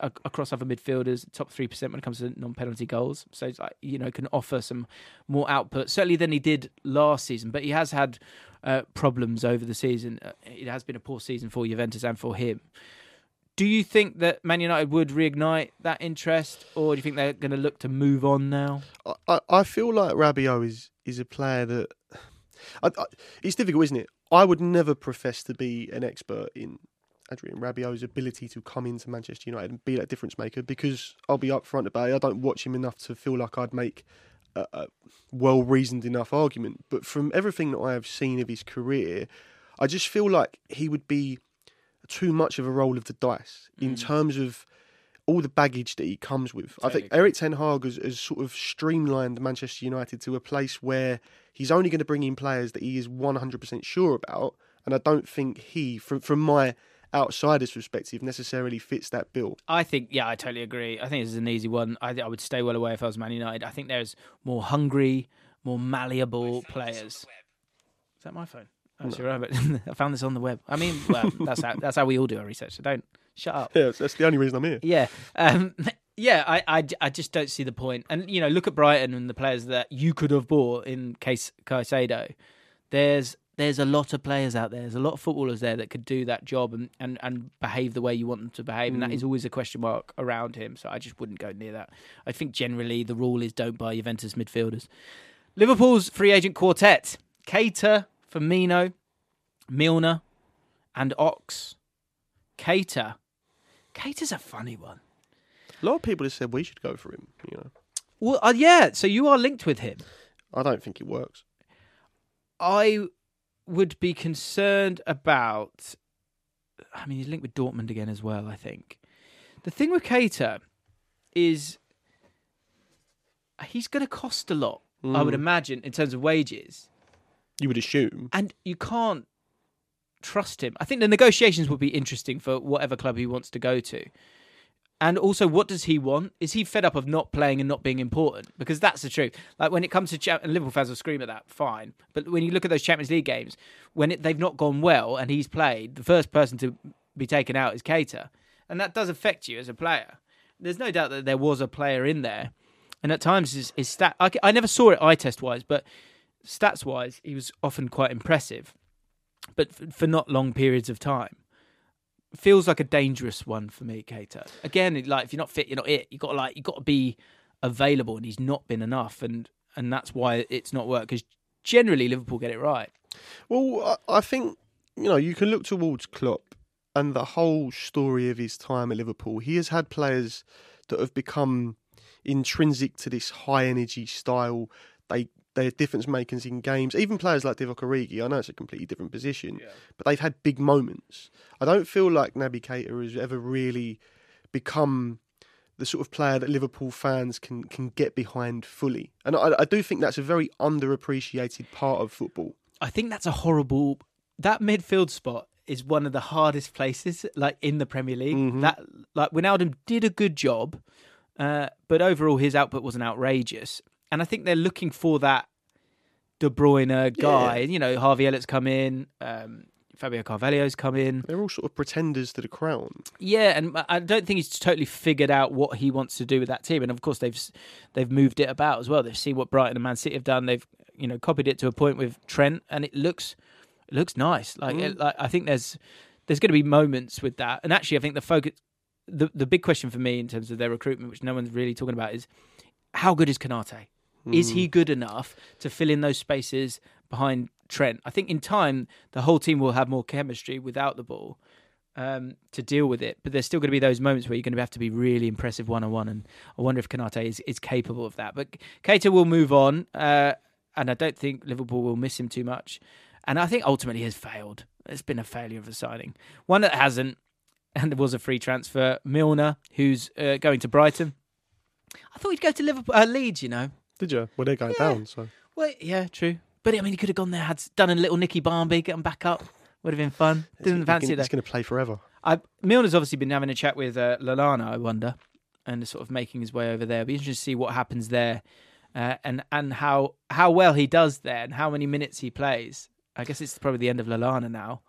uh, across other midfielders, top three percent when it comes to non-penalty goals. So it's like you know can offer some more output certainly than he did last season. But he has had uh, problems over the season. Uh, it has been a poor season for Juventus and for him. Do you think that Man United would reignite that interest, or do you think they're going to look to move on now? I, I feel like Rabiot is is a player that I, I, it's difficult, isn't it? I would never profess to be an expert in Adrien Rabiot's ability to come into Manchester United and be that difference maker because I'll be upfront about it. I don't watch him enough to feel like I'd make a, a well reasoned enough argument. But from everything that I have seen of his career, I just feel like he would be too much of a roll of the dice mm. in terms of all the baggage that he comes with. I think Erik Ten Hag has, has, sort of streamlined Manchester United to a place where he's only going to bring in players that he is 100% sure about. And I don't think he, from, from my outsider's perspective necessarily fits that bill. I think, yeah, I totally agree. I think this is an easy one. I, I would stay well away if I was Man United. I think there's more hungry, more malleable players. Is that my phone? Oh, no. sure, I found this on the web. I mean, well, that's how that's how we all do our research. So don't shut up. Yeah, that's the only reason I'm here. Yeah, um, yeah. I, I, I just don't see the point. And you know, look at Brighton and the players that you could have bought in case Caicedo. There's there's a lot of players out there. There's a lot of footballers there that could do that job and, and, and behave the way you want them to behave. And that mm. always a question mark around him. So I just wouldn't go near that. I think generally the rule is don't buy Juventus midfielders. Liverpool's free agent quartet Keita, Firmino, Milner, and Ox. Keita. Keita's a funny one. A lot of people have said we should go for him, you know. Well, uh, yeah, so you are linked with him. I don't think it works. I would be concerned about. I mean, he's linked with Dortmund again as well. I think the thing with Keita is he's going to cost a lot. Mm. I would mm. imagine in terms of wages. You would assume, and you can't trust him. I think the negotiations would be interesting for whatever club he wants to go to. And also, what does he want? Is he fed up of not playing and not being important? Because that's the truth. Like when it comes to cha- and Liverpool fans will scream at that, fine. But when you look at those Champions League games, when it, they've not gone well and he's played, the first person to be taken out is Keita, and that does affect you as a player. There's no doubt that there was a player in there, and at times his, his stat. I, I never saw it eye test wise, but stats wise, he was often quite impressive, but for, for not long periods of time feels like a dangerous one for me, Keita. Again, like if you're not fit, you're not it. You got to like you got to be available, and he's not been enough, and and that's why it's not worked. Because generally, Liverpool get it right. Well, I think you know you can look towards Klopp and the whole story of his time at Liverpool. He has had players that have become intrinsic to this high energy style. They they're difference makers in games. Even players like Divock Origi, I know it's a completely different position, yeah. but they've had big moments. I don't feel like Naby Keita has ever really become the sort of player that Liverpool fans can can get behind fully. And I, I do think that's a very underappreciated part of football. I think that's a horrible that midfield spot is one of the hardest places like in the Premier League. Mm-hmm. That like Wijnaldum did a good job, uh, but overall his output wasn't outrageous and I think they're looking for that De Bruyne guy. Yeah. You know, Harvey Elliott's come in, um, Fabio Carvalho's come in. They're all sort of pretenders to the crown. Yeah, and I don't think he's totally figured out what he wants to do with that team. And of course, they've they've moved it about as well. They've seen what Brighton and Man City have done. They've you know copied it to a point with Trent, and it looks it looks nice. Like, mm. it, like I think there's there's going to be moments with that. And actually, I think the focus, the the big question for me in terms of their recruitment, which no one's really talking about, is how good is Konate? Mm. Is he hmm. good enough to fill in those spaces behind Trent? I think in time the whole team will have more chemistry without the ball um, to deal with it. But there's still going to be those moments where you're going to have to be really impressive one on one, and I wonder if Konate is, is capable of that. But Keita will move on, uh, and I don't think Liverpool will miss him too much. And I think ultimately has failed. It's been a failure of a signing. One that hasn't, and there was a free transfer, Milner, who's uh, going to Brighton. I thought he'd go to Liverpool, uh, Leeds. You know, did you? Well, they're going yeah. down, so. Well, yeah, true. But I mean, he could have gone there, had done a little Nicky Barmby, get him back up. Would have been fun. Didn't fancy that. He's going to play forever. I, Milner's obviously been having a chat with uh, Lallana, I wonder, and sort of making his way over there. It'll be interesting to see what happens there, uh, and and how how well he does there, and how many minutes he plays. I guess it's probably the end of Lallana now.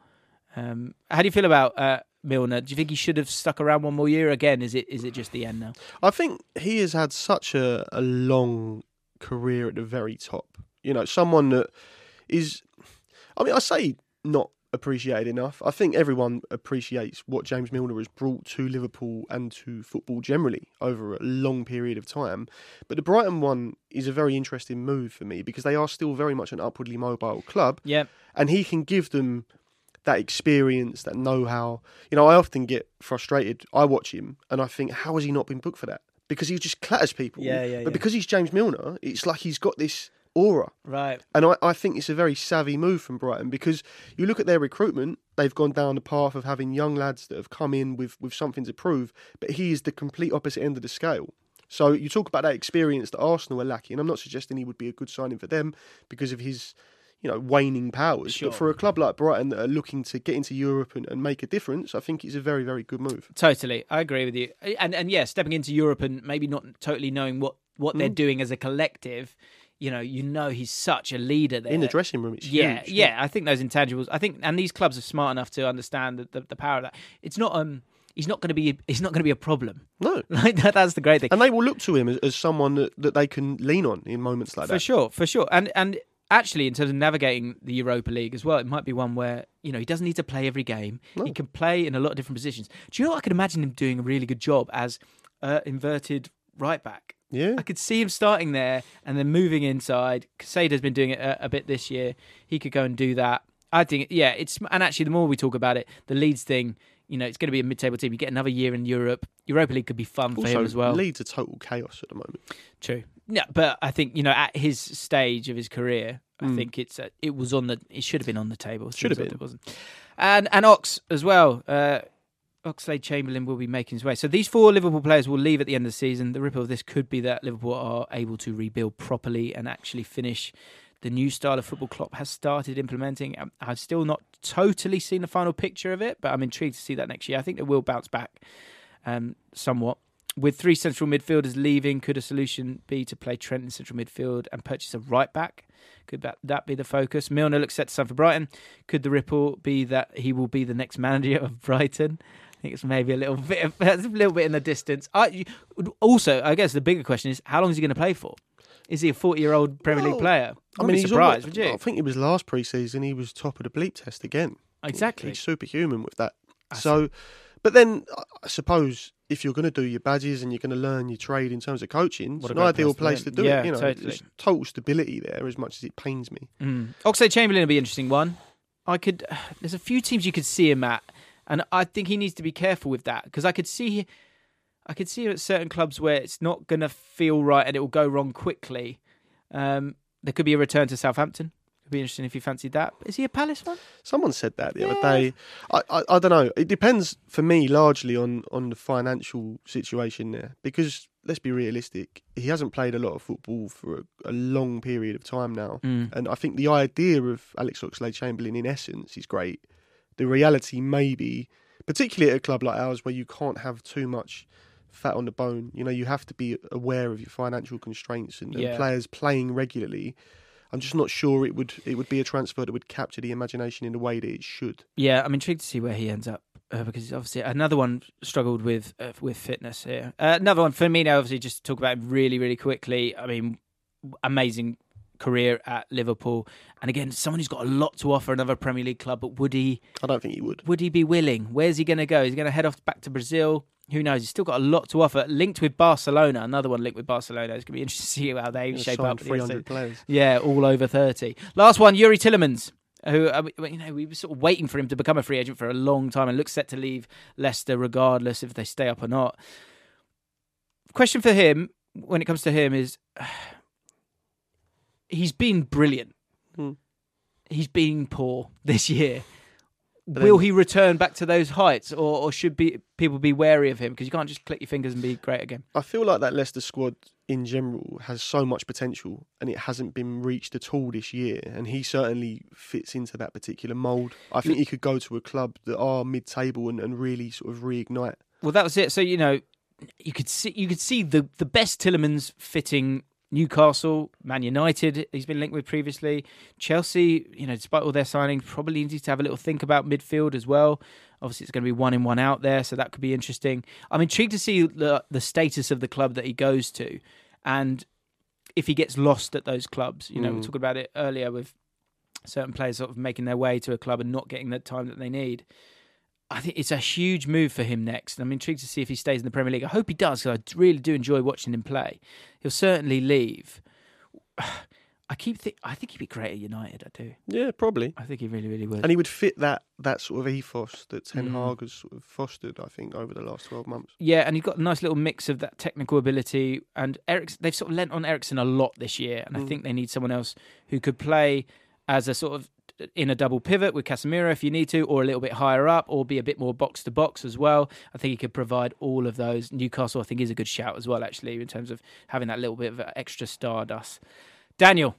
Um, how do you feel about uh, Milner. Do you think he should have stuck around one more year? Again, is it is it just the end now? I think he has had such a, a long career at the very top. You know, someone that is, I mean, I say not appreciated enough. I think everyone appreciates what James Milner has brought to Liverpool and to football generally over a long period of time. But the Brighton one is a very interesting move for me because they are still very much an upwardly mobile club. Yeah, and he can give them that experience, that know-how. You know, I often get frustrated. I watch him and I think, how has he not been booked for that? Because he just clatters people. Yeah, yeah, But yeah. because he's James Milner, it's like he's got this aura. right. And I, I think it's a very savvy move from Brighton because you look at their recruitment, they've gone down the path of having young lads that have come in with, with something to prove, but he is the complete opposite end of the scale. So you talk about that experience that Arsenal are lacking. I'm not suggesting he would be a good signing for them because of his, you know, waning powers. Sure. But for a club like Brighton that are looking to get into Europe and, and make a difference, I think it's a very, very good move. Totally, I agree with you. And and yeah, stepping into Europe and maybe not totally knowing what what they're doing as a collective. You know, you know he's such a leader there In the dressing room, it's yeah, huge. yeah. I think those intangibles. I think, and these clubs are smart enough to understand the, the, the power of that. It's not um, he's not going to be he's not going to be a problem. No. Like that, that's the great thing. And they will look to him as, as someone that, that they can lean on in moments like for that. For sure, for sure. And and actually, in terms of navigating the Europa League as well, it might be one where you know he doesn't need to play every game. No. He can play in a lot of different positions. Do you know? what I could imagine him doing a really good job as uh, inverted right back. Yeah. I could see him starting there and then moving inside. Casado's been doing it a, a bit this year. He could go and do that. I think, yeah, it's and actually the more we talk about it, the Leeds thing, you know, it's going to be a mid-table team. You get another year in Europe. Europa League could be fun for Also, him as well. Leeds are total chaos at the moment. True. Yeah, but I think you know at his stage of his career, I think it's uh, it was on the it should have been on the table. Should have been. It wasn't. And and Ox as well. Uh, Oxlade Chamberlain will be making his way. So these four Liverpool players will leave at the end of the season. The ripple of this could be that Liverpool are able to rebuild properly and actually finish the new style of football Klopp has started implementing. Um, I've still not totally seen the final picture of it, but I'm intrigued to see that next year. I think it will bounce back um, somewhat. With three central midfielders leaving, could a solution be to play Trent in central midfield and purchase a right back? Could that, that be the focus? Milner looks set to sign for Brighton. Could the ripple be that he will be the next manager of Brighton? I think it's maybe a little bit, of, a little bit in the distance. I, also, I guess the bigger question is, how long is he going to play for? Is he a forty-year-old Premier League player? I I mean, he's surprised, almost- would you? I think it was last pre-season. He was top of the bleep test again. Exactly. He's superhuman with that. I So, but then I suppose if you're going to do your badges and you're going to learn your trade in terms of coaching, What it's an ideal place to to do Yeah, it. You know, totally. there's total stability there. As much as it pains me, Mm. Oxlade Chamberlain will be an interesting one. I could. There's a few teams you could see him at, and I think he needs to be careful with that because I could see, I could see him at certain clubs where it's not going to feel right and it will go wrong quickly. Um, there could be a return to Southampton. It'd be interesting if you fancied that. Is he a Palace one? someone said that the Yeah. other day. I, I I don't know. It depends for me largely on on the financial situation there because let's be realistic. He hasn't played a lot of football for a, a long period of time now. Mm. And I think the idea of Alex Oxlade Chamberlain in essence is great. The reality maybe, particularly at a club like ours where you can't have too much fat on the bone, you know, you have to be aware of your financial constraints and, and players playing regularly. I'm just not sure it would it would be a transfer that would capture the imagination in the way that it should. Yeah, I'm intrigued to see where he ends up uh, because obviously another one struggled with uh, with fitness here. Uh, another one for me now, obviously, just to talk about him really, really quickly. I mean, amazing career at Liverpool, and again, someone who's got a lot to offer another Premier League club. But would he I don't think he would. would he be willing? Where's he going to go? Is he going to head off back to Brazil? Who knows? He's still got a lot to offer. Linked with Barcelona, another one linked with Barcelona. It's going to be interesting to see how they He'll shape up. for the rest of 300 players. yeah, all over 30. Last one, Youri Tielemans, who, uh, we- you know, we were sort of waiting for him to become a free agent for a long time and looks set to leave Leicester regardless if they stay up or not. Question for him, when it comes to him, is he's been brilliant. Hmm. He's been poor this year. But Will then- he return back to those heights, or, or should be people be wary of him because you can't just click your fingers and be great again? I feel like that Leicester squad in general has so much potential and it hasn't been reached at all this year. And he certainly fits into that particular mould. I think he could go to a club that are mid table and, and really sort of reignite. Well, that was it. So you know, you could see you could see the the best Tielemans fitting Newcastle, Man United, he's been linked with previously. Chelsea, you know, despite all their signings, probably needs to have a little think about midfield as well. Obviously, it's going to be one in, one out there, so that could be interesting. I'm intrigued to see the the status of the club that he goes to, and if he gets lost at those clubs. You know, we Mm. talked about it earlier with certain players sort of making their way to a club and not getting the time that they need. I think it's a huge move for him next. I'm intrigued to see if he stays in the Premier League. I hope he does because I really do enjoy watching him play. He'll certainly leave. I keep think I think he'd be great at United. I do. Yeah, probably. I think he really, really would. And he would fit that that sort of ethos that Ten Mm. Hag has sort of fostered, I think, over the last twelve months. Yeah, and he's got a nice little mix of that technical ability. And Eriksen, they've sort of lent on Eriksen a lot this year, and I Mm. think they need someone else who could play as a sort of in a double pivot with Casemiro if you need to, or a little bit higher up, or be a bit more box to box as well. I think he could provide all of those. Newcastle, I think, is a good shout as well, actually, in terms of having that little bit of extra stardust. Daniel,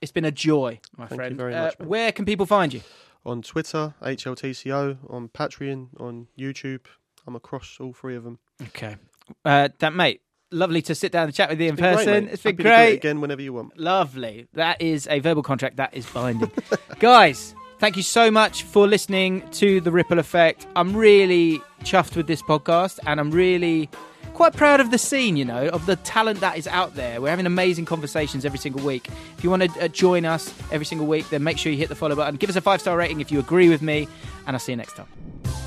it's been a joy, my Thank you friend. very Uh, much, where can people find you? On Twitter, HLTCO, on Patreon, on YouTube. I'm across all three of them. Okay, uh, that mate, lovely to sit down and chat with you in great, person. mate. it's been Happy do it great. again whenever you want. Lovely. That is a verbal contract. That is binding. Guys, thank you so much for listening to The Ripple Effect. I'm really chuffed with this podcast and I'm really quite proud of the scene, you know, of the talent that is out there. We're having amazing conversations every single week. If you want to uh, join us every single week, then make sure you hit the follow button. Give us a five star rating if you agree with me, and I'll see you next time.